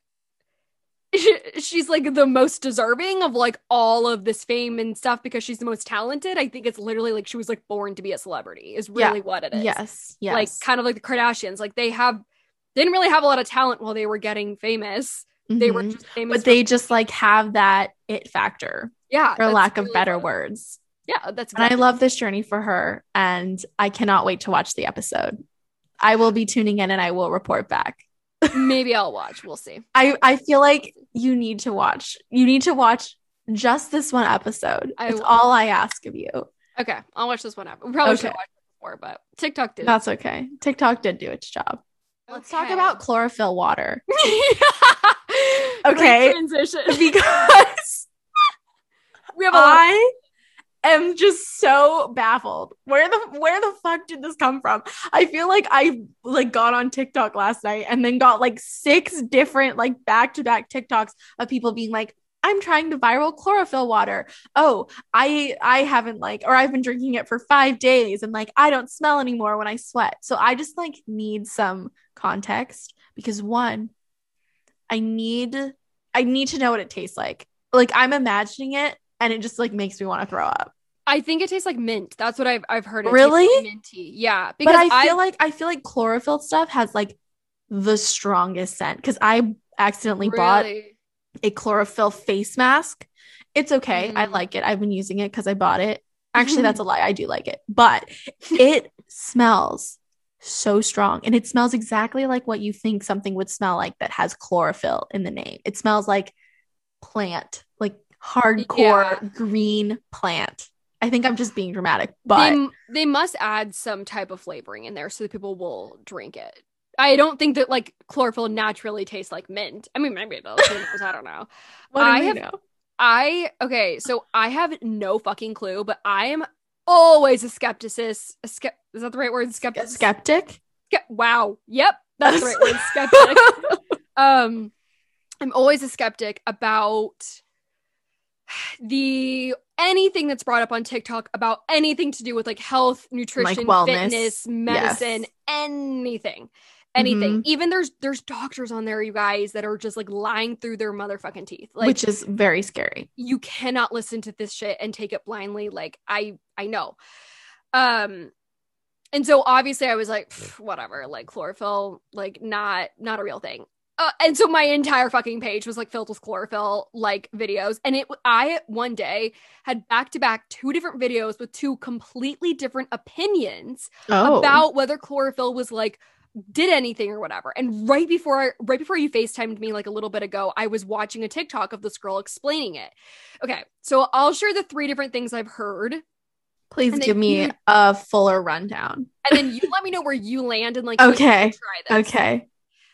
she's like the most deserving of like all of this fame and stuff because she's the most talented. I think it's literally like she was like born to be a celebrity is Yeah. really what it is Yes. Yes. like kind of like the Kardashians. Like they have didn't really have a lot of talent while they were getting famous. They were Mhm. just famous, but they just like have that it factor yeah, for lack of better words. Yeah, that's And I love this journey for her and I cannot wait to watch the episode. I will be tuning in and I will report back. Maybe I'll watch. We'll see. I I feel like you need to watch. You need to watch just this one episode. That's all I ask of you. Okay, I'll watch this one. Episode. We probably okay. should watch it before, but TikTok did. That's okay. TikTok did do its job. Okay. Let's talk about chlorophyll water. okay, transition because we have a I am just so baffled. Where the where the fuck did this come from? I feel like I like got on TikTok last night and then got like six different like back to back TikToks of people being like, I'm trying to viral chlorophyll water. Oh, I I haven't like or I've been drinking it for 5 days and like I don't smell anymore when I sweat. So I just like need some context because one I need I need to know what it tastes like. Like I'm imagining it and it just like makes me want to throw up. I think it tastes like mint. That's what I've I've heard. It really like minty. Yeah, because but I feel like I feel like chlorophyll stuff has like the strongest scent because I accidentally really? bought a chlorophyll face mask. It's okay. Mm. I like it. I've been using it because I bought it. Actually, that's a lie. I do like it, but it smells so strong and it smells exactly like what you think something would smell like that has chlorophyll in the name. It smells like plant, like hardcore yeah. green plant. I think I'm just being dramatic, but they, they must add some type of flavoring in there so that people will drink it. I don't think that like chlorophyll naturally tastes like mint. I mean, maybe it does. I don't know. what do I have, know? I okay, so I have no fucking clue, but I am always a skepticist. A ske- is that the right word? Skeptic. Skeptic. Ske- wow. Yep, that's the right word. Skeptic. um, I'm always a skeptic about the anything that's brought up on TikTok about anything to do with like health, nutrition, like fitness, medicine, yes. anything. Anything. Mm-hmm. Even there's there's doctors on there, you guys, that are just like lying through their motherfucking teeth. Like Which is very scary. You cannot listen to this shit and take it blindly. Like I I know. Um and so obviously I was like, whatever, like chlorophyll, like not not a real thing. Uh, and so my entire fucking page was like filled with chlorophyll like videos and it i one day had back to back two different videos with two completely different opinions oh. about whether chlorophyll was like did anything or whatever and right before I, right before you facetimed me like a little bit ago i was watching a tiktok of this girl explaining it okay so i'll share the three different things i've heard Please give me you, a fuller rundown. And then you let me know where you land and like okay. Okay.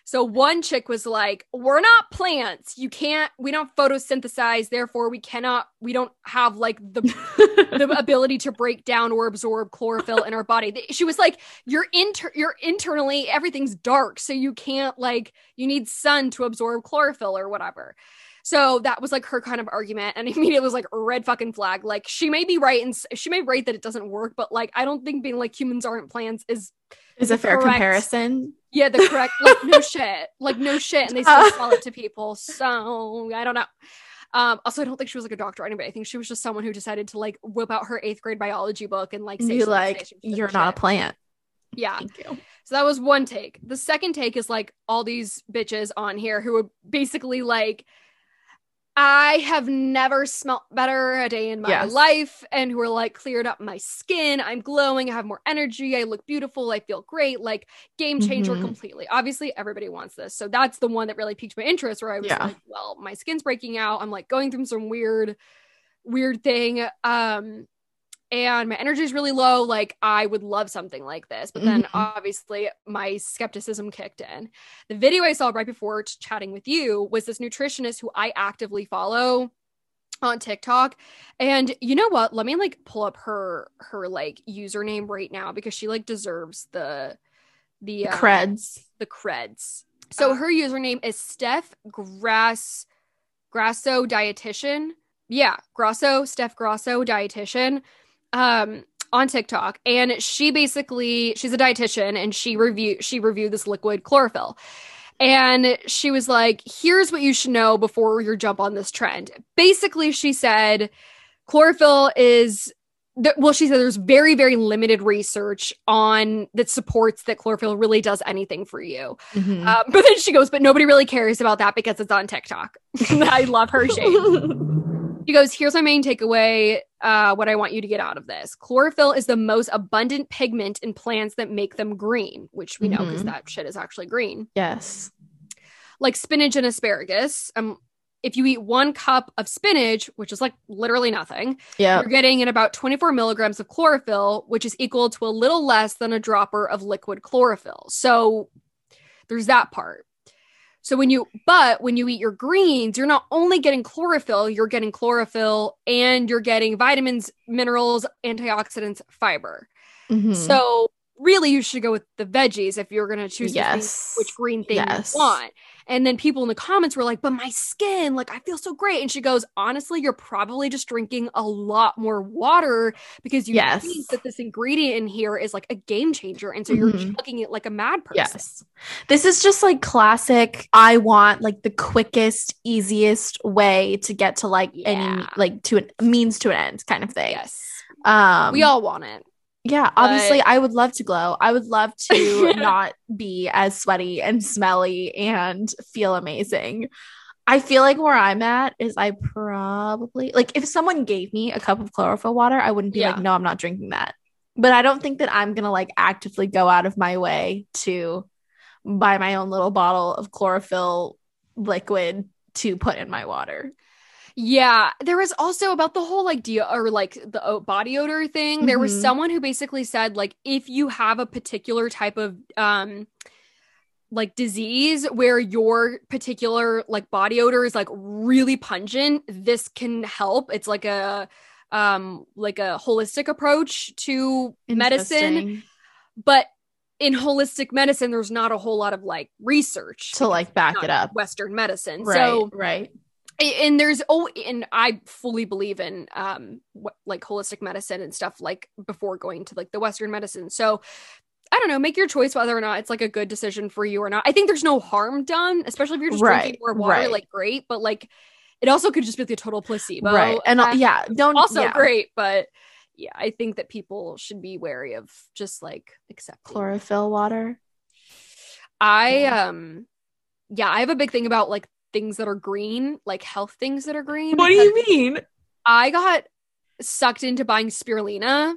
So one chick was like, "We're not plants. You can't. We don't photosynthesize. Therefore, we cannot. We don't have like the the ability to break down or absorb chlorophyll in our body." She was like, "You're inter. You're internally everything's dark, so you can't like. You need sun to absorb chlorophyll or whatever." So that was like her kind of argument, and immediately was like red fucking flag. Like she may be right and she may be right that it doesn't work, but like I don't think being like humans aren't plants is is a fair correct, comparison. Yeah, the correct like no shit, like no shit, and they still uh, sell it to people. So I don't know. Um, also, I don't think she was like a doctor or anybody. I think she was just someone who decided to like whip out her eighth grade biology book and like say you like you're not shit. a plant. Yeah. So that was one take. The second take is like all these bitches on here who are basically like I have never smelt better a day in my yes. life and who are like cleared up my skin. I'm glowing. I have more energy. I look beautiful. I feel great. Like game changer mm-hmm. completely. Obviously, everybody wants this. So that's the one that really piqued my interest where I was yeah. like, well, my skin's breaking out. I'm like going through some weird, weird thing. Um, and my energy is really low. Like, I would love something like this. But then mm-hmm. obviously, my skepticism kicked in. The video I saw right before chatting with you was this nutritionist who I actively follow on TikTok. And you know what? Let me like pull up her her like username right now because she like deserves the the um, creds. The creds. So uh, her username is Steph Grass Grasso Dietitian. Yeah, Grasso, Steph Grasso Dietitian um on TikTok and she basically she's a dietitian and she review she reviewed this liquid chlorophyll. And she was like, here's what you should know before you jump on this trend. Basically, she said chlorophyll is well, she said there's very, very limited research on that supports that chlorophyll really does anything for you. Mm-hmm. Um, but then she goes, but nobody really cares about that because it's on TikTok. I love her shade. He goes, Here's my main takeaway. Uh, what I want you to get out of this chlorophyll is the most abundant pigment in plants that make them green, which we mm-hmm. know because that shit is actually green. Yes. like spinach and asparagus. Um, if you eat one cup of spinach, which is like literally nothing, yeah, you're getting in about 24 milligrams of chlorophyll, which is equal to a little less than a dropper of liquid chlorophyll. So there's that part. So when you, but when you eat your greens, you're not only getting chlorophyll, you're getting chlorophyll and you're getting vitamins, minerals, antioxidants, fiber. Mm-hmm. So really you should go with the veggies if you're going to choose yes. which green thing yes. you want. And then people in the comments were like, but my skin, like I feel so great. And she goes, honestly, you're probably just drinking a lot more water because you yes. think that this ingredient in here is like a game changer. And so mm-hmm. you're chugging it like a mad person. Yes. This is just like classic. I want like the quickest, easiest way to get to like yeah. any, like to a means to an end kind of thing. Yes. Um, we all want it. Yeah, obviously, but... I would love to glow. I would love to not be as sweaty and smelly and feel amazing. I feel like where I'm at is I probably like if someone gave me a cup of chlorophyll water, I wouldn't be yeah. like, no, I'm not drinking that. But I don't think that I'm gonna like actively go out of my way to buy my own little bottle of chlorophyll liquid to put in my water. Yeah, there was also about the whole like de- or like the body odor thing. Mm-hmm. There was mm-hmm. someone who basically said like if you have a particular type of um like disease where your particular like body odor is like really pungent, this can help. It's like a um like a holistic approach to medicine. But in holistic medicine, there's not a whole lot of like research to like back it up. Western medicine. Right, so right and there's oh and i fully believe in um what, like holistic medicine and stuff like before going to like the western medicine so i don't know make your choice whether or not it's like a good decision for you or not i think there's no harm done especially if you're just right, drinking more water right. like great but like it also could just be the total placebo right and uh, yeah don't also yeah. great but yeah i think that people should be wary of just like accept chlorophyll water i yeah. um yeah i have a big thing about like things that are green, like health things that are green. What do you mean? I got sucked into buying spirulina,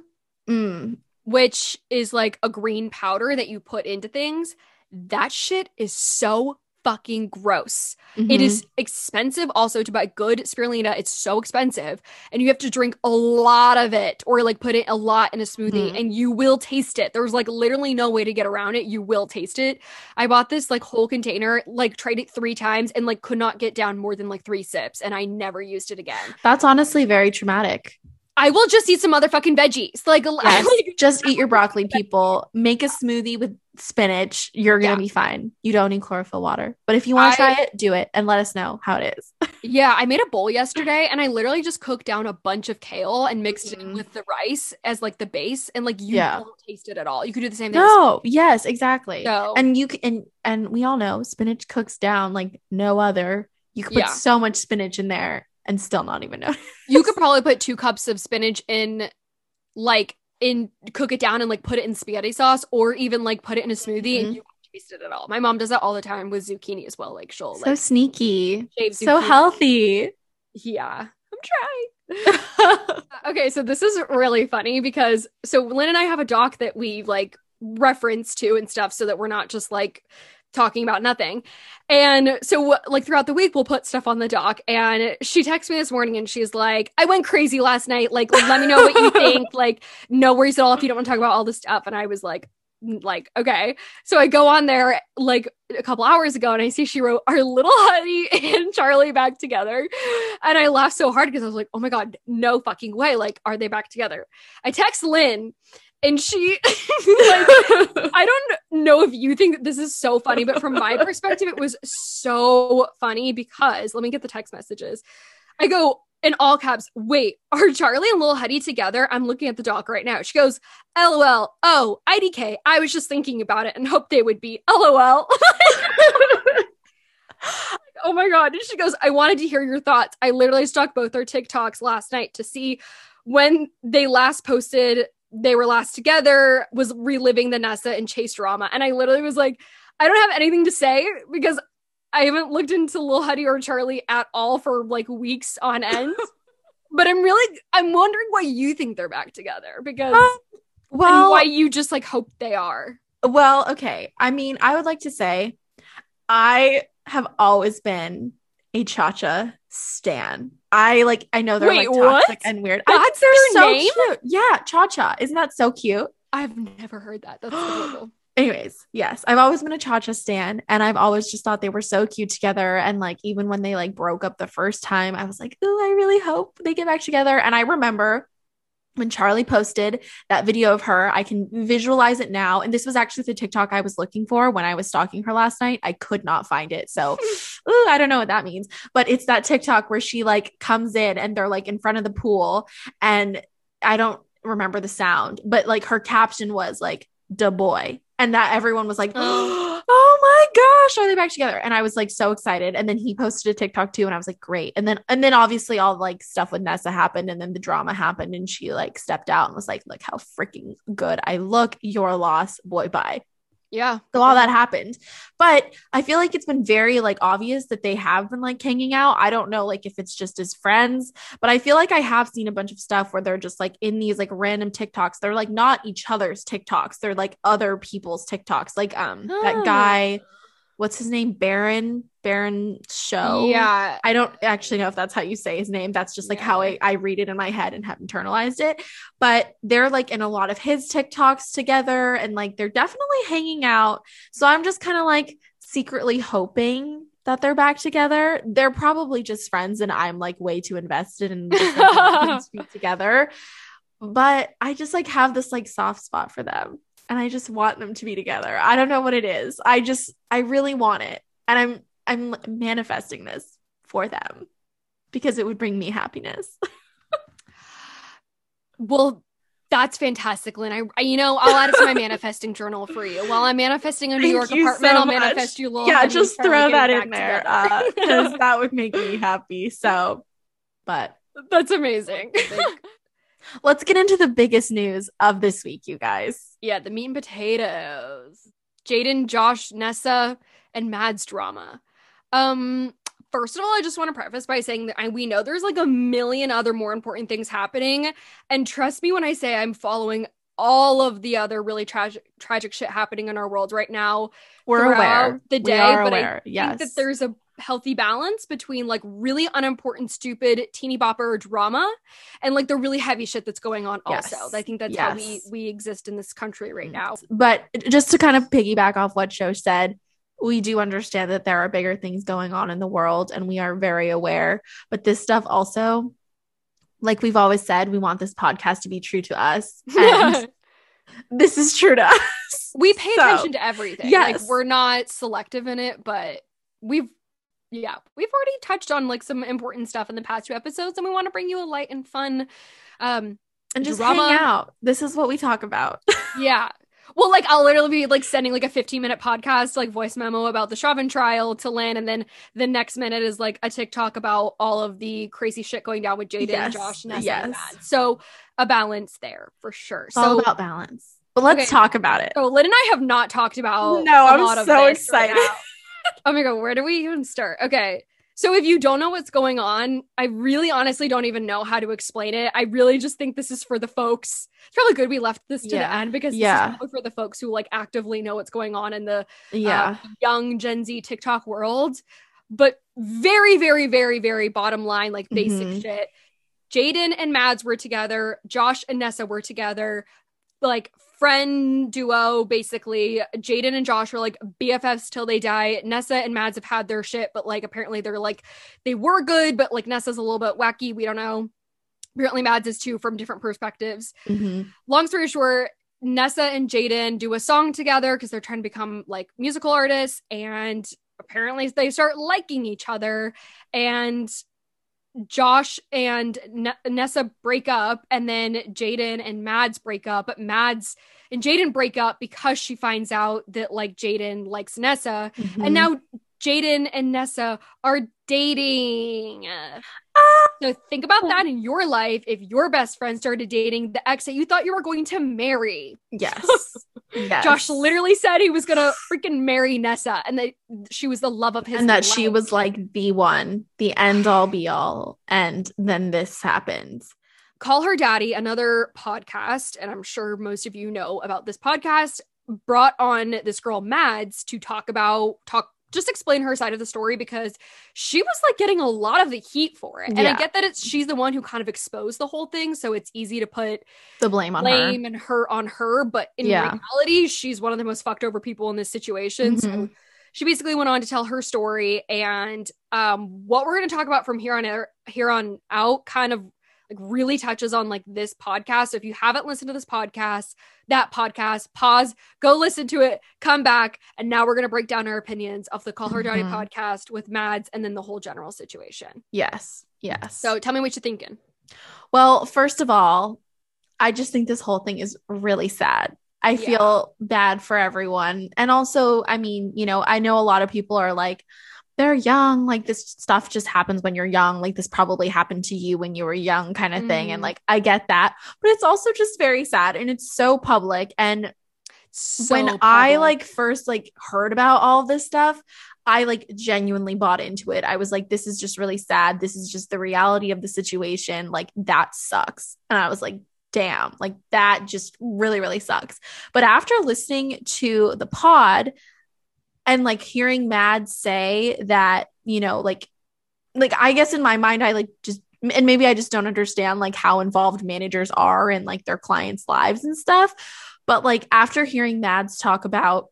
mm. which is like a green powder that you put into things. That shit is so fucking gross. Mm-hmm. It is expensive also to buy good spirulina. It's so expensive. And you have to drink a lot of it or like put it a lot in a smoothie mm-hmm. and you will taste it. There's like literally no way to get around it. You will taste it. I bought this like whole container, like tried it three times and like could not get down more than like three sips and I never used it again. That's honestly very traumatic. I will just eat some motherfucking veggies. Like, yes, like just eat your broccoli, people. Make a smoothie with spinach. You're gonna yeah. be fine. You don't need chlorophyll water. But if you want to try it, do it and let us know how it is. yeah, I made a bowl yesterday and I literally just cooked down a bunch of kale and mixed mm-hmm. it with the rice as like the base, and like you yeah. don't taste it at all. You could do the same thing. No, yes, exactly. So, and you can, and and we all know spinach cooks down like no other. You can put yeah. so much spinach in there and still not even know. you could probably put two cups of spinach in like in cook it down and like put it in spaghetti sauce or even like put it in a smoothie mm-hmm. and you won't taste it at all. My mom does that all the time with zucchini as well. Like she'll so like, sneaky, so healthy. Yeah, I'm trying. okay, so this is really funny because so Lynn and I have a doc that we like reference to and stuff so that we're not just like talking about nothing. And so, like, throughout the week, we'll put stuff on the doc. And she texts me this morning and she's like, I went crazy last night. Like, let me know what you think. Like, no worries at all if you don't want to talk about all this stuff. And I was like, like okay so i go on there like a couple hours ago and i see she wrote our little Huddy and charlie back together and i laughed so hard because i was like oh my god no fucking way like are they back together i text lynn and she like, i don't know if you think this is so funny but from my perspective it was so funny because let me get the text messages. I go in all caps wait are charlie and lil huddy together? I'm looking at the doc right now. She goes lol oh idk i was just thinking about it and hoped they would be. Lol oh my god. And she goes i wanted to hear your thoughts. I literally stalked both their tiktoks last night to see when they last posted they were last together was reliving the Nessa and Chase drama. And I literally was like, I don't have anything to say because I haven't looked into Lil Huddy or Charlie at all for like weeks on end. but I'm really I'm wondering why you think they're back together because uh, well why you just like hope they are. Well, okay. I mean, I would like to say I have always been a Cha Cha stan. I like. I know they're Wait, like toxic what? and weird. That's their so name. Cute. Yeah, Cha Cha. Isn't that so cute? I've never heard that. That's adorable. Anyways, yes, I've always been a Cha Cha stan, and I've always just thought they were so cute together. And like, even when they like broke up the first time, I was like, oh, I really hope they get back together. And I remember when Charlie posted that video of her, I can visualize it now. And this was actually the TikTok I was looking for when I was stalking her last night. I could not find it. So, ooh, I don't know what that means, but it's that TikTok where she like comes in and they're like in front of the pool. And I don't remember the sound, but like her caption was like, da boy. And that everyone was like, oh. oh my gosh, are they back together? And I was like so excited. And then he posted a TikTok too, and I was like, great. And then and then obviously all like stuff with Nessa happened, and then the drama happened, and she like stepped out and was like, look how freaking good I look. Your loss, boy, bye. Yeah. So all that happened. But I feel like it's been very like obvious that they have been like hanging out. I don't know like if it's just as friends, but I feel like I have seen a bunch of stuff where they're just like in these like random TikToks. They're like not each other's TikToks. They're like other people's TikToks. Like um oh. that guy what's his name? Baron Baron Show. Yeah. I don't actually know if that's how you say his name. That's just like yeah. how I, I read it in my head and have internalized it. But they're like in a lot of his TikToks together and like they're definitely hanging out. So I'm just kind of like secretly hoping that they're back together. They're probably just friends and I'm like way too invested in speak together. But I just like have this like soft spot for them and I just want them to be together. I don't know what it is. I just I really want it. And I'm I'm manifesting this for them because it would bring me happiness. well, that's fantastic, Lynn. I, I, you know, I'll add it to my manifesting journal for you. While I'm manifesting a New York apartment, so I'll manifest you. Little yeah, just throw that in there because uh, that would make me happy. So, but that's amazing. Let's get into the biggest news of this week, you guys. Yeah, the meat and potatoes. Jaden, Josh, Nessa, and Mads drama. Um, first of all, I just want to preface by saying that I, we know there's like a million other more important things happening. And trust me when I say I'm following all of the other really tragic tragic shit happening in our world right now. We're aware the day, but aware. I yes. think that there's a healthy balance between like really unimportant, stupid teeny bopper drama and like the really heavy shit that's going on yes. also. I think that's yes. how we we exist in this country right now. But just to kind of piggyback off what Show said, we do understand that there are bigger things going on in the world and we are very aware. But this stuff also, like we've always said, we want this podcast to be true to us. And this is true to us. We pay so, attention to everything. Yes. Like we're not selective in it, but we've yeah, we've already touched on like some important stuff in the past two episodes, and we want to bring you a light and fun um and just drama. hang out. This is what we talk about. yeah. Well, like I'll literally be like sending like a 15 minute podcast, like voice memo about the Chauvin trial to Lynn, and then the next minute is like a TikTok about all of the crazy shit going down with Jaden, yes. Josh, Nessa, yes. and Matt. So a balance there for sure. It's so all about balance. But let's okay. talk about it. So Lynn and I have not talked about. No, I'm so excited. Right oh my god, where do we even start? Okay. So if you don't know what's going on, I really honestly don't even know how to explain it. I really just think this is for the folks. It's probably good we left this to yeah. the end because yeah, for the folks who like actively know what's going on in the uh, yeah uh, young Gen Z TikTok world. But very, very, very, very bottom line, like basic mm-hmm. shit. Jaden and Mads were together. Josh and Nessa were together. Like friend duo basically. Jaden and josh are like bffs till they die. Nessa and mads have had their shit but like apparently they're like they were good but like nessa's a little bit wacky. We don't know. Apparently mads is too from different perspectives. Mm-hmm. long story short nessa and jaden do a song together because they're trying to become like musical artists and apparently they start liking each other. And Josh and N- Nessa break up, and then Jaden and Mads break up. But Mads and Jaden break up because she finds out that like Jaden likes Nessa, mm-hmm. and now Jaden and Nessa are dating. So think about oh. that in your life. If your best friend started dating the ex that you thought you were going to marry. Yes. yes. Josh literally said he was gonna freaking marry Nessa and that she was the love of his And that life. she was like the one, the end all be all. And then this happens. Call Her Daddy, another podcast, and I'm sure most of you know about this podcast, brought on this girl Mads to talk about talk just explain her side of the story because she was like getting a lot of the heat for it. And yeah. I get that it's she's the one who kind of exposed the whole thing, so it's easy to put the blame on blame her. and her on her, but in yeah. reality, she's one of the most fucked over people in this situation. Mm-hmm. So she basically went on to tell her story and um, what we're going to talk about from here on here on out kind of like really touches on like this podcast. So if you haven't listened to this podcast, that podcast, pause, go listen to it, come back, and now we're gonna break down our opinions of the Call Her Daddy mm-hmm. podcast with Mads and then the whole general situation. Yes. Yes. So tell me what you're thinking. Well, first of all, I just think this whole thing is really sad. I yeah. feel bad for everyone. And also, I mean, you know, I know a lot of people are like, they're young like this stuff just happens when you're young like this probably happened to you when you were young kind of mm. thing and mm. like i get that but it's also just very sad and it's so public and so when public. i like first like heard about all this stuff i like genuinely bought into it i was like this is just really sad this is just the reality of the situation like that sucks and i was like damn like that just really really sucks but after listening to the pod and like hearing Mad say that, you know, like like I guess in my mind I like just and maybe I just don't understand like how involved managers are in like their clients' lives and stuff. But like after hearing Mads talk about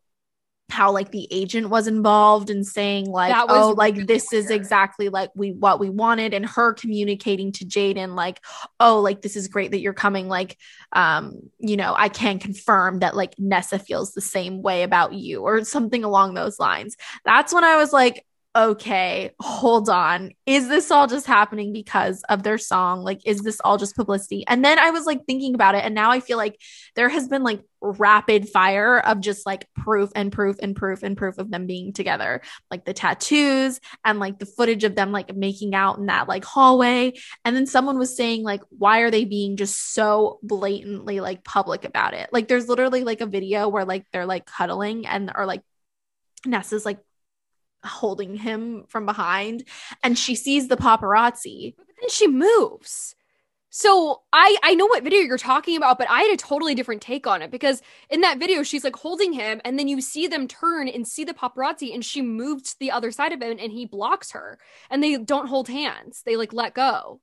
how like the agent was involved and saying like oh like this weird. is exactly like we what we wanted and her communicating to Jaden like oh like this is great that you're coming like um you know I can confirm that like Nessa feels the same way about you or something along those lines that's when I was like okay, hold on. Is this all just happening because of their song? Like, is this all just publicity? And then I was like thinking about it. And now I feel like there has been like rapid fire of just like proof and proof and proof and proof of them being together. Like the tattoos and like the footage of them like making out in that like hallway. And then someone was saying, like, why are they being just so blatantly like public about it? Like, there's literally like a video where like they're like cuddling and are like, Nessa's like holding him from behind and she sees the paparazzi. But then she moves. So I I know what video you're talking about, but I had a totally different take on it because in that video she's like holding him, and then you see them turn and see the paparazzi, and she moves to the other side of him, and he blocks her, and they don't hold hands; they like let go.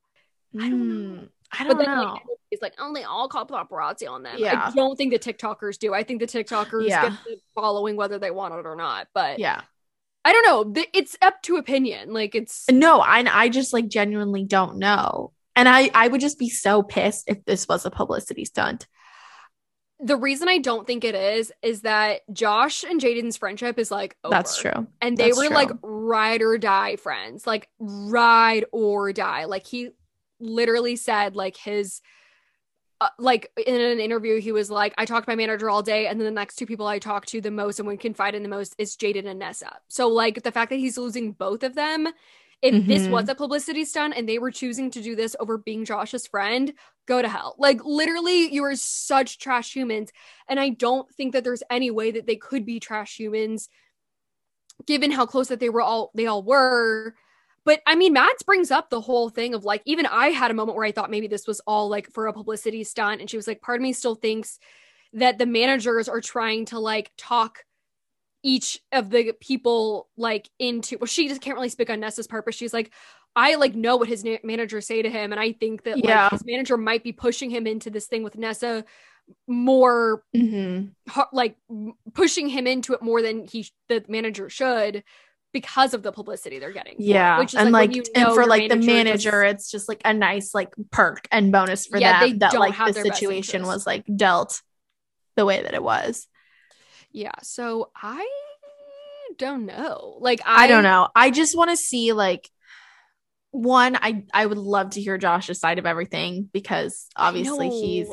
I don't know. Hmm, I don't but then, know. Like, he's like, oh, they all call paparazzi on them. Yeah. I don't think the TikTokers do. I think the TikTokers yeah. get the following whether they want it or not. But yeah, I don't know. It's up to opinion. Like it's no, I I just like genuinely don't know. And I I would just be so pissed if this was a publicity stunt. The reason I don't think it is is that Josh and Jaden's friendship is like over. That's true. And they That's were true. like ride or die friends. Like ride or die. Like he literally said like his uh, like in an interview, he was like, I talked to my manager all day, and then the next two people I talk to the most and would confide in the most is Jaden and Nessa. So, like, the fact that he's losing both of them, if mm-hmm. this was a publicity stunt and they were choosing to do this over being Josh's friend, go to hell. Like, literally, you are such trash humans. And I don't think that there's any way that they could be trash humans given how close that they were all they all were but I mean, Mads brings up the whole thing of like, even I had a moment where I thought maybe this was all like for a publicity stunt. And she was like, part of me still thinks that the managers are trying to like talk each of the people like into, well, she just can't really speak on Nessa's part, but she's like, I like know what his na- manager say to him. And I think that yeah. like his manager might be pushing him into this thing with Nessa more mm-hmm. like pushing him into it more than he the manager should because of the publicity they're getting. Yeah. which is and like, like you know and for like the manager, just, it's just like a nice like perk and bonus for yeah, them that like the situation was like dealt the way that it was. Yeah. So I don't know. Like I, I don't know. I just want to see like one i i would love to hear josh's side of everything because obviously he's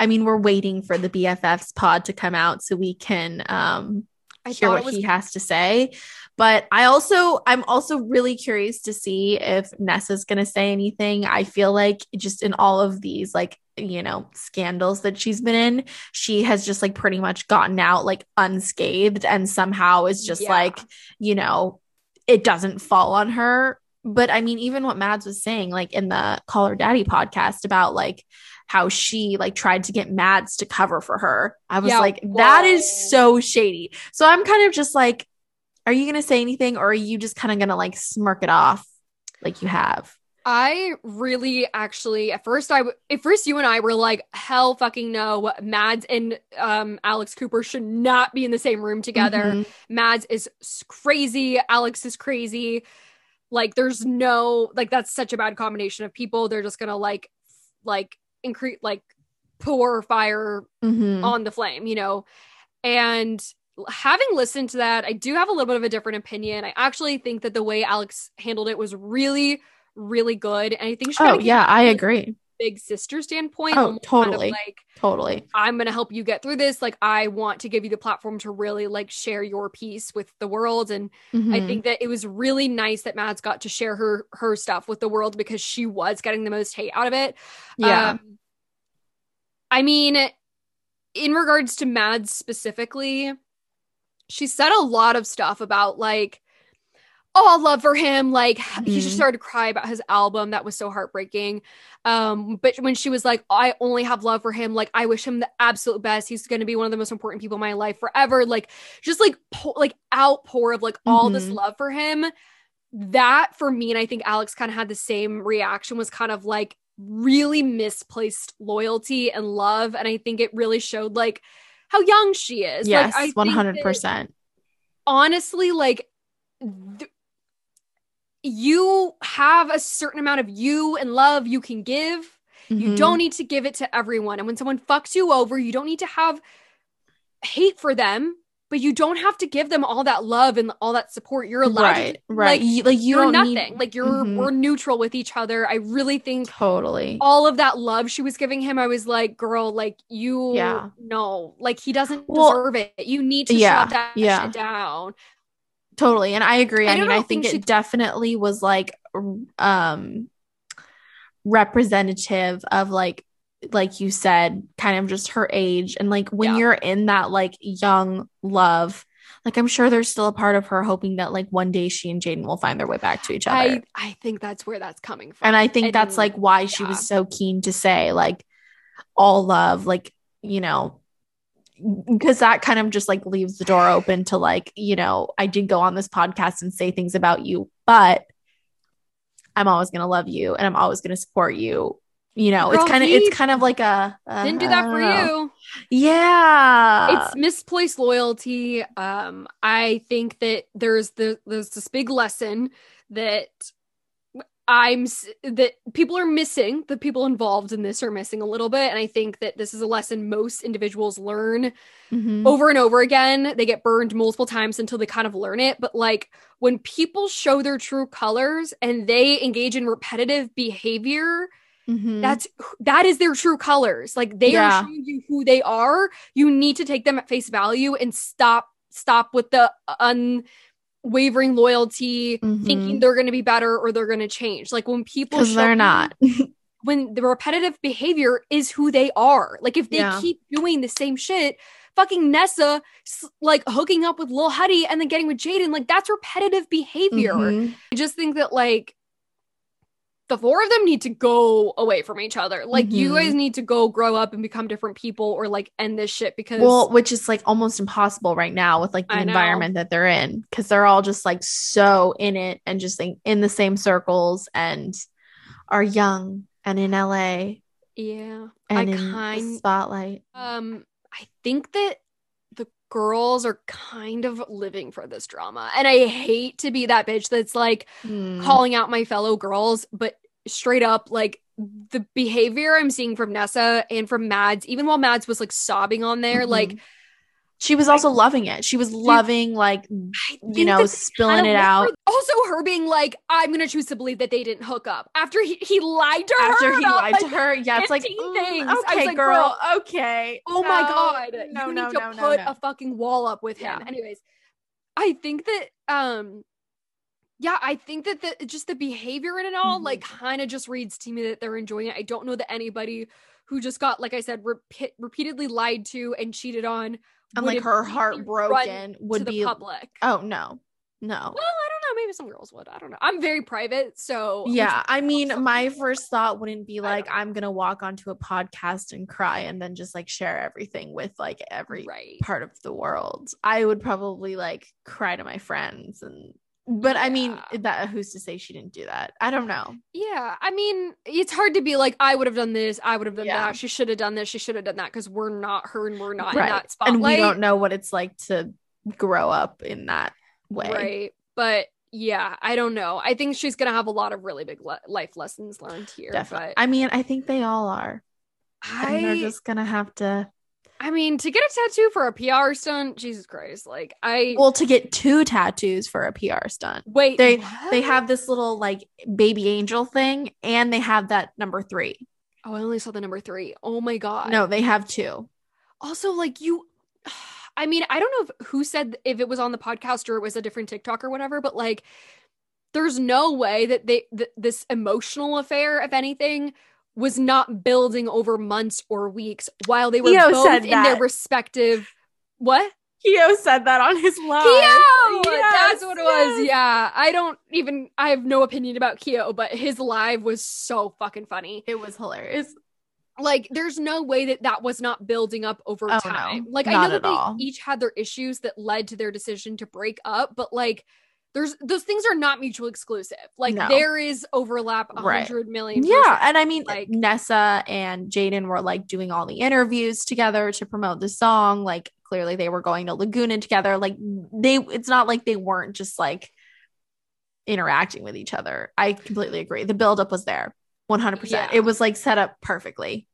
i mean we're waiting for the bffs pod to come out so we can um I hear what was- he has to say. But I also, I'm also really curious to see if Nessa's going to say anything. I feel like just in all of these, like, you know, scandals that she's been in, she has just like pretty much gotten out like unscathed and somehow is just yeah. like, you know, it doesn't fall on her. But I mean, even what Mads was saying, like in the Call Her Daddy podcast about like, how she like tried to get Mads to cover for her. I was yeah, like, whoa. that is so shady. So I'm kind of just like, are you gonna say anything or are you just kind of gonna like smirk it off like you have? I really actually at first I at first you and I were like hell fucking no Mads and um Alex Cooper should not be in the same room together. Mm-hmm. Mads is crazy, Alex is crazy. Like there's no like that's such a bad combination of people. They're just going to like like increase like pour fire mm-hmm. on the flame, you know. And having listened to that, I do have a little bit of a different opinion. I actually think that the way Alex handled it was really really good. And I think she Oh, yeah, I agree. Big sister standpoint. Oh, totally. Kind of like, totally. I'm going to help you get through this. Like, I want to give you the platform to really like share your piece with the world. And mm-hmm. I think that it was really nice that Mads got to share her her stuff with the world because she was getting the most hate out of it. Yeah. Um, I mean, in regards to Mads specifically, she said a lot of stuff about like all love for him. Like mm-hmm. he just mm-hmm. started to cry about his album. That was so heartbreaking. Um, but when she was like, I only have love for him, like I wish him the absolute best. He's gonna be one of the most important people in my life forever. Like just like po- like outpour of like all mm-hmm. this love for him. That for me, and I think Alex kind of had the same reaction, was kind of like really misplaced loyalty and love. And I think it really showed like how young she is. Yes, one hundred percent. Honestly, like th- you have a certain amount of you and love you can give. Mm-hmm. You don't need to give it to everyone. And when someone fucks you over, you don't need to have hate for them, but you don't have to give them all that love and all that support. You're allowed. Right, to, right. Like, like you are nothing. Need... Like you're mm-hmm. we're neutral with each other. I really think totally all of that love she was giving him. I was like, girl, like you, yeah, no, like he doesn't well, deserve it. You need to yeah, shut that yeah. shit down. Totally. And I agree. I, I mean, I think, think it definitely was like um representative of like like you said, kind of just her age and like when yeah. you're in that like young love, like I'm sure there's still a part of her hoping that like one day she and Jaden will find their way back to each other. I, I think that's where that's coming from. And I think and, that's like why she was so keen to say like all love, like, you know, because that kind of just like leaves the door open to like you know i did go on this podcast and say things about you but i'm always going to love you and i'm always going to support you you know Girl, it's kind of it's kind of like a uh, didn't do that for you yeah it's misplaced loyalty um i think that there's the there's this big lesson that I'm that people are missing, the people involved in this are missing a little bit. And I think that this is a lesson most individuals learn mm-hmm. over and over again. They get burned multiple times until they kind of learn it. But like when people show their true colors and they engage in repetitive behavior, Mm-hmm. That's that is their true colors. Like they yeah. are showing you who they are. You need to take them at face value and stop stop with the unwavering loyalty, mm-hmm. thinking they're going to be better or they're going to change. Like when people they're not. when the repetitive behavior is who they are. Like if they yeah. keep doing the same shit, fucking Nessa like hooking up with Lil Huddy and then getting with Jaden, like that's repetitive behavior. Mm-hmm. I just think that like the four of them need to go away from each other. Like mm-hmm. you guys need to go grow up and become different people or like end this shit because well, which is like almost impossible right now with like the I environment know. that they're in because they're all just like so in it and just like in the same circles and are young and in LA. Yeah. And I in kind, spotlight. Um I think that girls are kind of living for this drama. And I hate to be that bitch that's like mm. calling out my fellow girls, but straight up like the behavior I'm seeing from Nessa and from Mads, even while Mads was like sobbing on there, mm-hmm. like she was also I, loving it. She was loving like you know spilling it out. Also, her being like, "I'm gonna choose to believe that they didn't hook up after he, he lied to her." After he lied like, to her, yeah, it's like mm, things. okay, like, girl, girl, okay. Oh my god, no, you no, need no, to put a fucking wall up with him. Yeah. Anyways, I think that um yeah, I think that the just the behavior in it all mm-hmm. like kind of just reads to me that they're enjoying it. I don't know that anybody who just got like I said repeat, repeatedly lied to and cheated on like her heart broken would be public. Oh no. No. Well, I don't know, maybe some girls would. I don't know. I'm very private, so yeah. I mean, my first thought wouldn't be like I'm gonna walk onto a podcast and cry and then just like share everything with like every right. part of the world. I would probably like cry to my friends and but yeah. I mean, that who's to say she didn't do that? I don't know. Yeah, I mean, it's hard to be like, I would have done this, I would have done yeah. that. She should have done this, she should have done that because we're not her and we're not right. in that spotlight, and we don't know what it's like to grow up in that way, right? But yeah, I don't know. I think she's gonna have a lot of really big le- life lessons learned here. Definitely. But I mean, I think they all are. I, and they're just gonna have to I mean, to get a tattoo for a PR stunt, Jesus Christ! Like I well, to get two tattoos for a PR stunt. Wait, they what? they have this little like baby angel thing, and they have that number three. Oh, I only saw the number three. Oh my god! No, they have two. Also, like you, I mean, I don't know if, who said if it was on the podcast or it was a different TikTok or whatever, but like, there's no way that they th- this emotional affair, if anything, was not building over months or weeks while they were Keo both in their respective what? Keo said that on his live. Keo! Yes, That's what it yes. was. Yeah. I don't even I have no opinion about Keo, but his live was so fucking funny. It was hilarious. Like there's no way that that was not building up over oh, time. No, like I know that they all. each had their issues that led to their decision to break up, but like there's those things are not mutually exclusive. Like no. there is overlap a hundred right. million. Yeah. And I mean like Nessa and Jaden were like doing all the interviews together to promote the song. Like clearly they were going to Laguna together. Like they it's not like they weren't just like interacting with each other. I completely agree. The buildup was there. 100%. Yeah. It was like set up perfectly.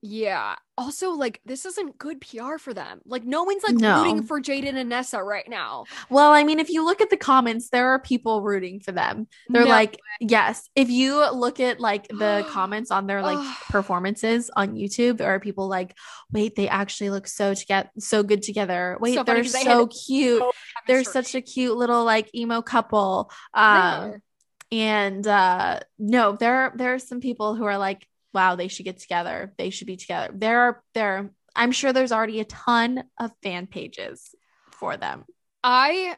Yeah. Also, like, this isn't good PR for them. Like, no one's like no. rooting for Jaden and Nessa right now. Well, I mean, if you look at the comments, there are people rooting for them. They're no. like, yes. If you look at like the comments on their like performances on YouTube, there are people like, wait, they actually look so together, so good together. Wait, so they're so cute. So they're such a cute little like emo couple. Um, and uh no, there there are some people who are like wow, they should get together. They should be together. There are there I'm sure there's already a ton of fan pages for them. I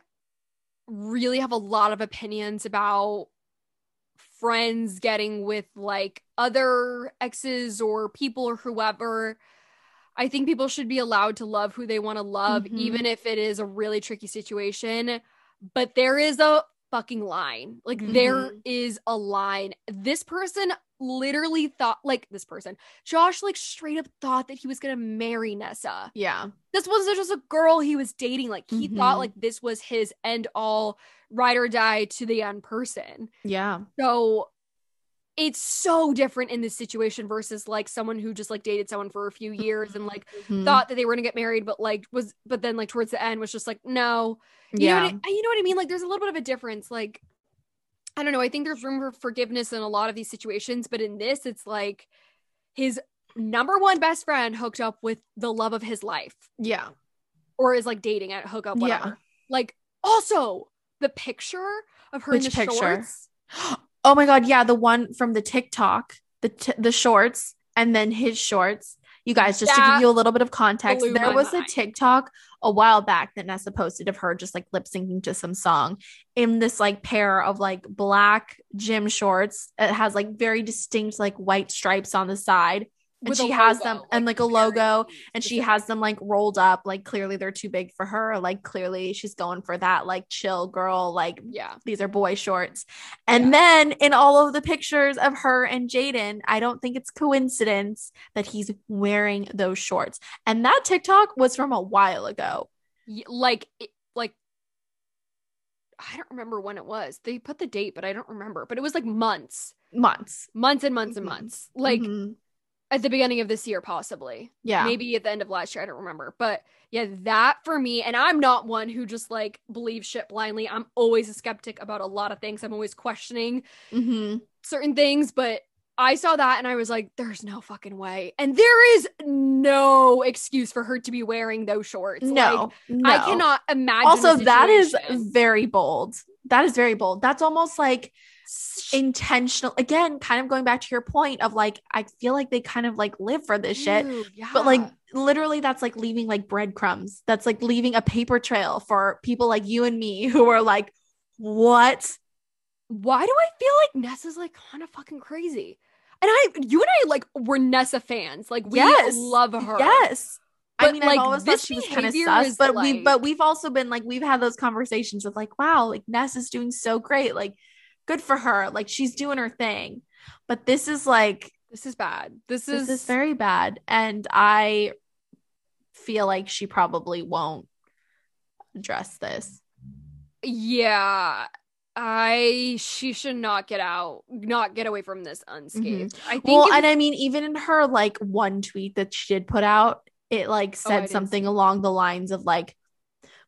really have a lot of opinions about friends getting with like other exes or people or whoever. I think people should be allowed to love who they want to love, mm-hmm. even if it is a really tricky situation. But there is a fucking line. Like, mm-hmm. there is a line. This person literally thought like this person josh like straight up thought that he was gonna marry nessa. Yeah. This wasn't just a girl he was dating like he mm-hmm. thought like this was his end all ride or die to the end person. Yeah. So it's so different in this situation versus like someone who just like dated someone for a few years and like mm-hmm. thought that they were gonna get married but like was but then like towards the end was just like no. You yeah know what I, you know what i mean? Like there's a little bit of a difference like I don't know. I think there's room for forgiveness in a lot of these situations, but in this, it's like his number one best friend hooked up with the love of his life. Yeah. Or is like dating at hookup, whatever. Yeah. Like also the picture of her Which in the picture? shorts. Oh my god, yeah, the one from the TikTok, the t- the shorts, and then his shorts. You guys, just that to give you a little bit of context, there was mind. a TikTok a while back that Nessa posted of her just like lip syncing to some song in this like pair of like black gym shorts. It has like very distinct like white stripes on the side and she has them like, and like a logo and she has them like rolled up like clearly they're too big for her like clearly she's going for that like chill girl like yeah. these are boy shorts. And yeah. then in all of the pictures of her and Jaden I don't think it's coincidence that he's wearing those shorts. And that TikTok was from a while ago. Like like I don't remember when it was. They put the date but I don't remember. But it was like months. Months. Months and months mm-hmm. and months. Like mm-hmm at the beginning of this year, possibly. Yeah. Maybe at the end of last year. I don't remember. But yeah, that for me, and I'm not one who just like believes shit blindly. I'm always a skeptic about a lot of things. I'm always questioning mm-hmm. certain things. But I saw that and I was like, there's no fucking way. And there is no excuse for her to be wearing those shorts. No. Like, no. I cannot imagine. Also, that is very bold. That is very bold. That's almost like intentional again kind of going back to your point of like i feel like they kind of like live for this shit yeah. but like literally that's like leaving like breadcrumbs that's like leaving a paper trail for people like you and me who are like what? Why do I feel like ness is like kind of fucking crazy? And I, you and I, like, were Nessa fans. Like, we yes. love her. Yes. But I mean, like, I've always thought she was kind of sus, but like... we, but we've also been like, we've had those conversations of like, wow, like Ness is doing so great. Like, good for her. Like, she's doing her thing. But this is like, this is bad. This, this is is very bad, and I feel like she probably won't address this. Yeah, I she should not get out, not get away from this unscathed. Mm-hmm. I think. Well, and I mean, even in her like one tweet that she did put out, it like oh, said oh, something along the lines of like,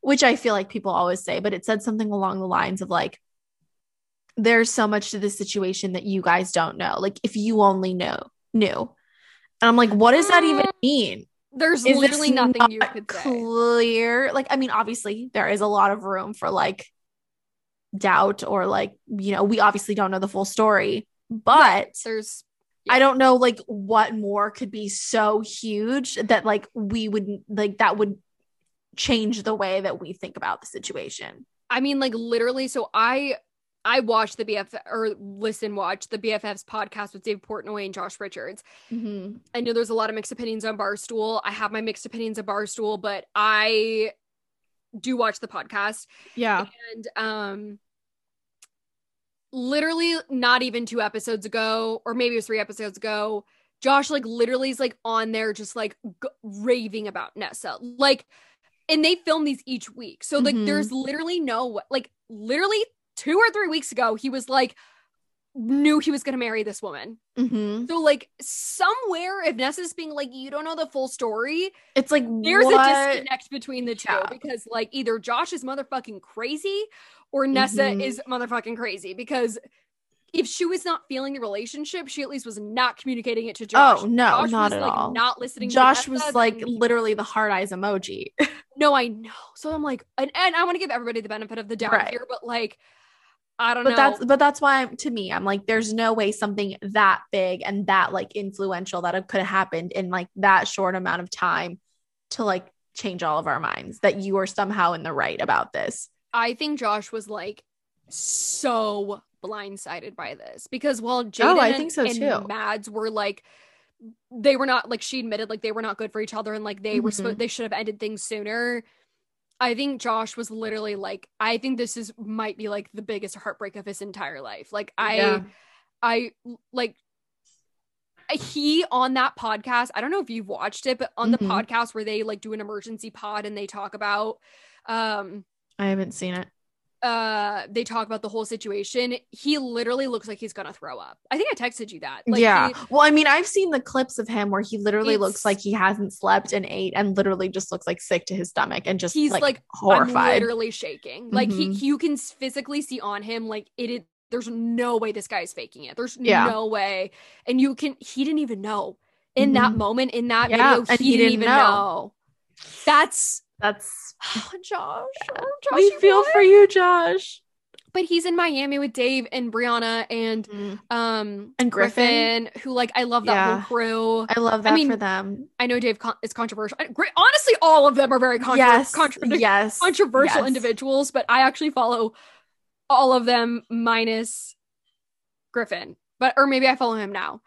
which I feel like people always say, but it said something along the lines of like, there's so much to this situation that you guys don't know. Like, if you only know knew, and I'm like, what does that even uh, mean? There's is literally nothing you could say. Clear, like I mean, obviously there is a lot of room for like doubt or like you know we obviously don't know the full story but there's yeah. I don't know like what more could be so huge that like we would like that would change the way that we think about the situation. I mean like literally so I I watched the BF or listen watch the BFFs podcast with Dave Portnoy and Josh Richards. Mm-hmm. I know there's a lot of mixed opinions on Barstool. I have my mixed opinions of Barstool, but I do watch the podcast. Yeah. And um literally not even two episodes ago, or maybe it was three episodes ago, Josh like literally is like on there just like g- raving about Nessa. Like and they film these each week. So like mm-hmm. there's literally no like literally two or three weeks ago he was like knew he was going to marry this woman. Mm-hmm. So, like, somewhere, if Nessa's being like, you don't know the full story, it's like there's what? a disconnect between the two yeah. because, like, either Josh is motherfucking crazy or Nessa mm-hmm. is motherfucking crazy because. If she was not feeling the relationship, she at least was not communicating it to Josh. Oh no, Josh not was, at like, all. Not listening. Josh was like literally the heart eyes emoji. no, I know. So I'm like, and, and I want to give everybody the benefit of the doubt right. here, but like, I don't but know. that's but that's why I'm, to me I'm like there's no way something that big and that like influential that could have happened in like that short amount of time to like change all of our minds that you are somehow in the right about this. I think Josh was like so blindsided by this because while Jaden oh, I think so and too. Mads were like they were not like she admitted like they were not good for each other and like they mm-hmm. were supposed they should have ended things sooner I think Josh was literally like, I think this is might be like the biggest heartbreak of his entire life. Like I yeah. I like he on that podcast, I don't know if you've watched it, but on mm-hmm. the podcast where they like do an emergency pod and they talk about um I haven't seen it uh they talk about the whole situation he literally looks like he's gonna throw up i think i texted you that like, yeah he, well i mean i've seen the clips of him where he literally looks like he hasn't slept and ate and literally just looks like sick to his stomach and just he's like, like horrified I'm literally shaking mm-hmm. like he mm-hmm. you can physically see on him like it is there's no way this guy's faking it there's yeah. no way and you can he didn't even know in mm-hmm. that moment in that yeah, video he, he, didn't, even know. know that's that's oh, Josh. Oh, Josh. We feel for you, Josh. But he's in Miami with Dave and Brianna and mm. um and Griffin. Griffin. who like I love that yeah. whole crew. I love that I mean, for them. I know Dave con- is controversial. Honestly, all of them are very contra- yes. Contra- yes. controversial yes. individuals, but I actually follow all of them minus Griffin. But or maybe I follow him now.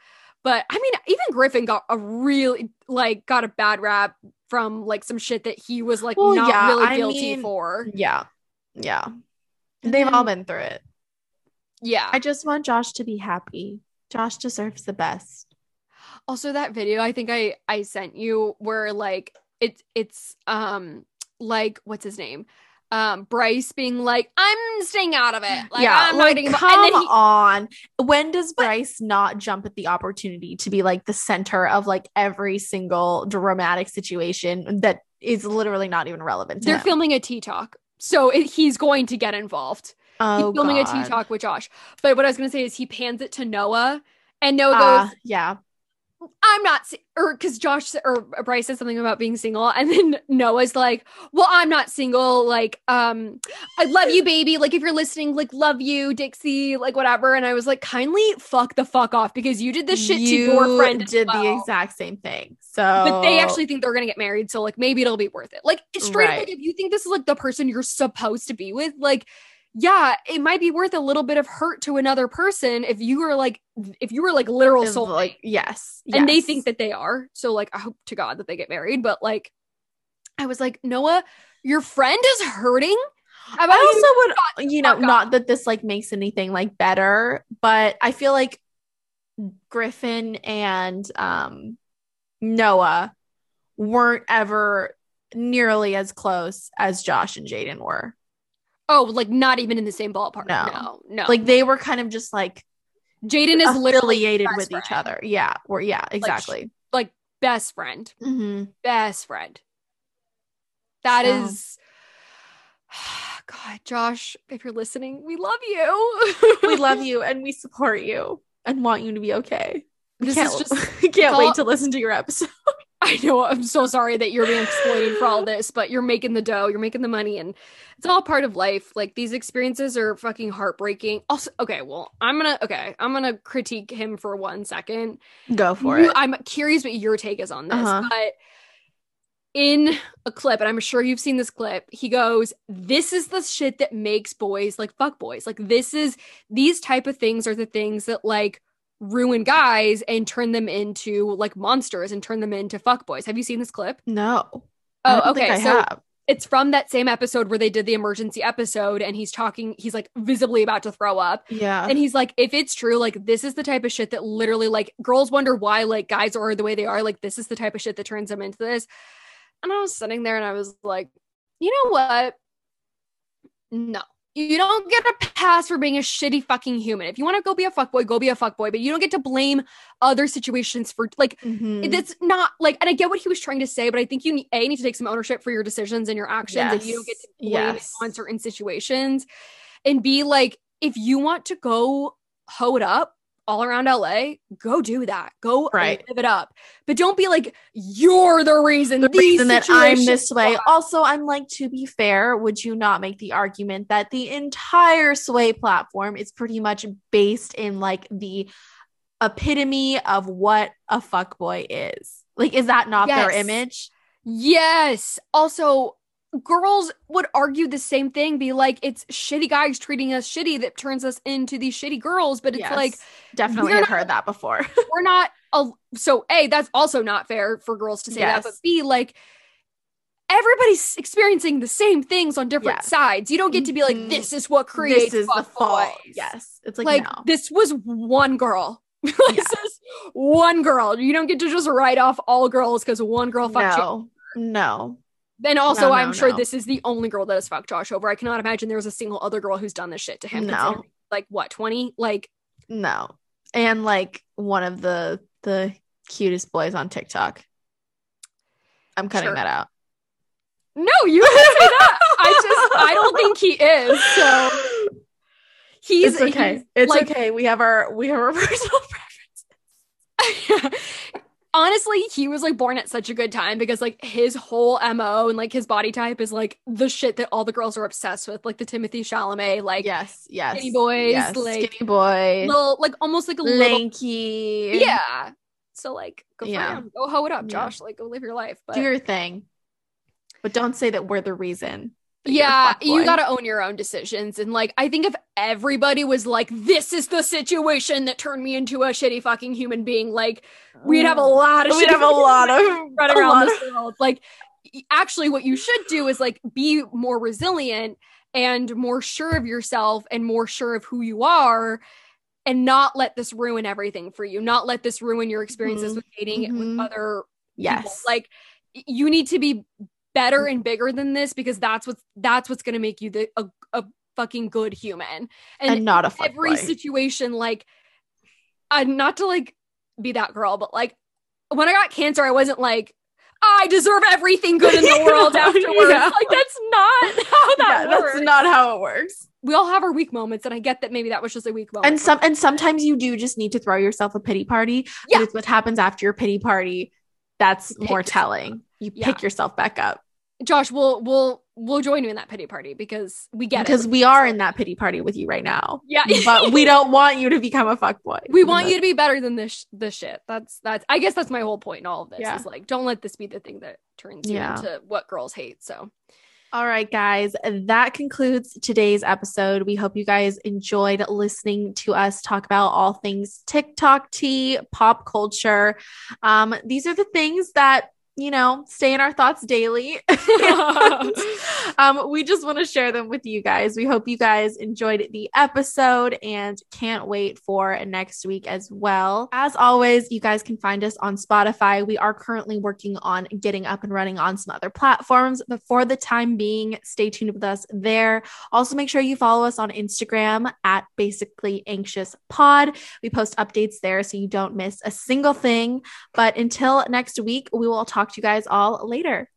But I mean, even Griffin got a really like got a bad rap from like some shit that he was like well, not yeah, really guilty I mean, for. Yeah. Yeah. They've all been through it. Yeah. I just want Josh to be happy. Josh deserves the best. Also that video I think I I sent you where like it's it's um like what's his name? Um Bryce being like, I'm staying out of it. Like, yeah, I'm like, come he- on. When does Bryce but- not jump at the opportunity to be like the center of like every single dramatic situation that is literally not even relevant? They're him? filming a T talk, so it, he's going to get involved. Oh, he's filming God. a T talk with Josh. But what I was gonna say is he pans it to Noah, and Noah uh, goes, "Yeah." I'm not, or because Josh or Bryce said something about being single, and then Noah's like, "Well, I'm not single. Like, um, I love you, baby. Like, if you're listening, like, love you, Dixie. Like, whatever." And I was like, "Kindly fuck the fuck off," because you did this shit you to your friend. Did well. the exact same thing. So, but they actually think they're gonna get married. So, like, maybe it'll be worth it. Like, straight right. like, if you think this is like the person you're supposed to be with, like yeah, it might be worth a little bit of hurt to another person if you were like if you were like literal soul like yes, yes, and they think that they are. So like I hope to God that they get married, but like I was like Noah, your friend is hurting. I also would you know not that this like makes anything like better, but I feel like Griffin and um Noah weren't ever nearly as close as Josh and Jaden were. Oh, like not even in the same ballpark. No, no, no. Like they were kind of just like Jaden is affiliated with friend. each other. Yeah, or yeah, exactly. Like, like best friend, mm-hmm. best friend. That so. is. God, Josh, if you're listening, we love you. we love you and we support you and want you to be okay. We this is just can't wait to listen to your episode. I know I'm so sorry that you're being exploited for all this, but you're making the dough, you're making the money, and it's all part of life. Like these experiences are fucking heartbreaking. Also, okay, well, I'm gonna okay, I'm gonna critique him for one second. Go for you, it. I'm curious what your take is on this, uh-huh. but in a clip, and I'm sure you've seen this clip, he goes, This is the shit that makes boys like fuck boys. Like, this is these type of things are the things that like ruin guys and turn them into like monsters and turn them into fuck boys. Have you seen this clip? No. Oh, okay. so have. it's from that same episode where they did the emergency episode and he's talking, he's like visibly about to throw up. Yeah. And he's like, if it's true, like this is the type of shit that literally like girls wonder why like guys are the way they are. Like this is the type of shit that turns them into this. And I was sitting there and I was like, you know what? No you don't get a pass for being a shitty fucking human. If you want to go be a fuckboy, go be a fuckboy, but you don't get to blame other situations for like mm-hmm. it's not like and I get what he was trying to say, but I think you need, a need to take some ownership for your decisions and your actions yes. and you don't get to blame yes. on certain situations. And be like, if you want to go hoe it up, all around LA, go do that. Go right. live it up. But don't be like, you're the reason, the reason that I'm this way. Are. Also, I'm like, to be fair, would you not make the argument that the entire Sway platform is pretty much based in like the epitome of what a fuckboy is? Like, is that not yes. their image? Yes. Also, girls would argue the same thing be like it's shitty guys treating us shitty that turns us into these shitty girls but it's yes, like definitely have heard that before we're not a, so a that's also not fair for girls to say yes. that but b like everybody's experiencing the same things on different yes. sides you don't get to be like mm-hmm. this is what creates this is the fault yes it's like, like no. this was one girl this is one girl you don't get to just write off all girls because one girl fucked no. you no then also, no, no, I'm sure no. this is the only girl that has fucked Josh over. I cannot imagine there was a single other girl who's done this shit to him. No, like what, 20? Like, no, and like one of the the cutest boys on TikTok. I'm cutting sure. that out. No, you can say that. I just I don't think he is. So he's it's okay. He's, it's like, okay. We have our we have our personal preferences honestly, he was like born at such a good time because like his whole MO and like his body type is like the shit that all the girls are obsessed with, like the Timothée Chalamet, like yes, yes, skinny boys, yes, like skinny boy, little, like almost like a lanky, little, yeah. So like, go yeah. Go hoe it up, Josh. Yeah. Like, go live your life. But do your thing, but don't say that we're the reason yeah you got to own your own decisions and like i think if everybody was like this is the situation that turned me into a shitty fucking human being like we'd have a mm. lot of we'd have a lot of running around this world like actually what you should do is like be more resilient and more sure of yourself and more sure of who you are and not let this ruin everything for you not let this ruin your experiences mm-hmm. with dating mm-hmm. with other yes people. like you need to be better and bigger than this because that's what's that's what's gonna make you the a, a fucking good human and, and not a every boy. situation like uh, not to like be that girl but like when i got cancer i wasn't like I deserve everything good in the world afterwards. Yeah. Like that's not how that yeah, works. That's not how it works. We all have our weak moments, and I get that maybe that was just a weak moment. And some and sometimes you do just need to throw yourself a pity party. Yeah. But it's what happens after your pity party that's more telling. You pick yourself back up. Josh, we'll we'll we'll join you in that pity party because we get because it. we are in that pity party with you right now. Yeah, but we don't want you to become a fuck boy. We want you to be better than this this shit. That's that's I guess that's my whole point in all of this yeah. is like don't let this be the thing that turns you yeah. into what girls hate. So All right, guys, that concludes today's episode. We hope you guys enjoyed listening to us talk about all things TikTok tea, pop culture. Um, these are the things that you know, stay in our thoughts daily. and, um, we just want to share them with you guys. We hope you guys enjoyed the episode and can't wait for next week as well. As always, you guys can find us on Spotify. We are currently working on getting up and running on some other platforms, but for the time being, stay tuned with us there. Also, make sure you follow us on Instagram at basically anxious pod. We post updates there so you don't miss a single thing. But until next week, we will talk talk to you guys all later.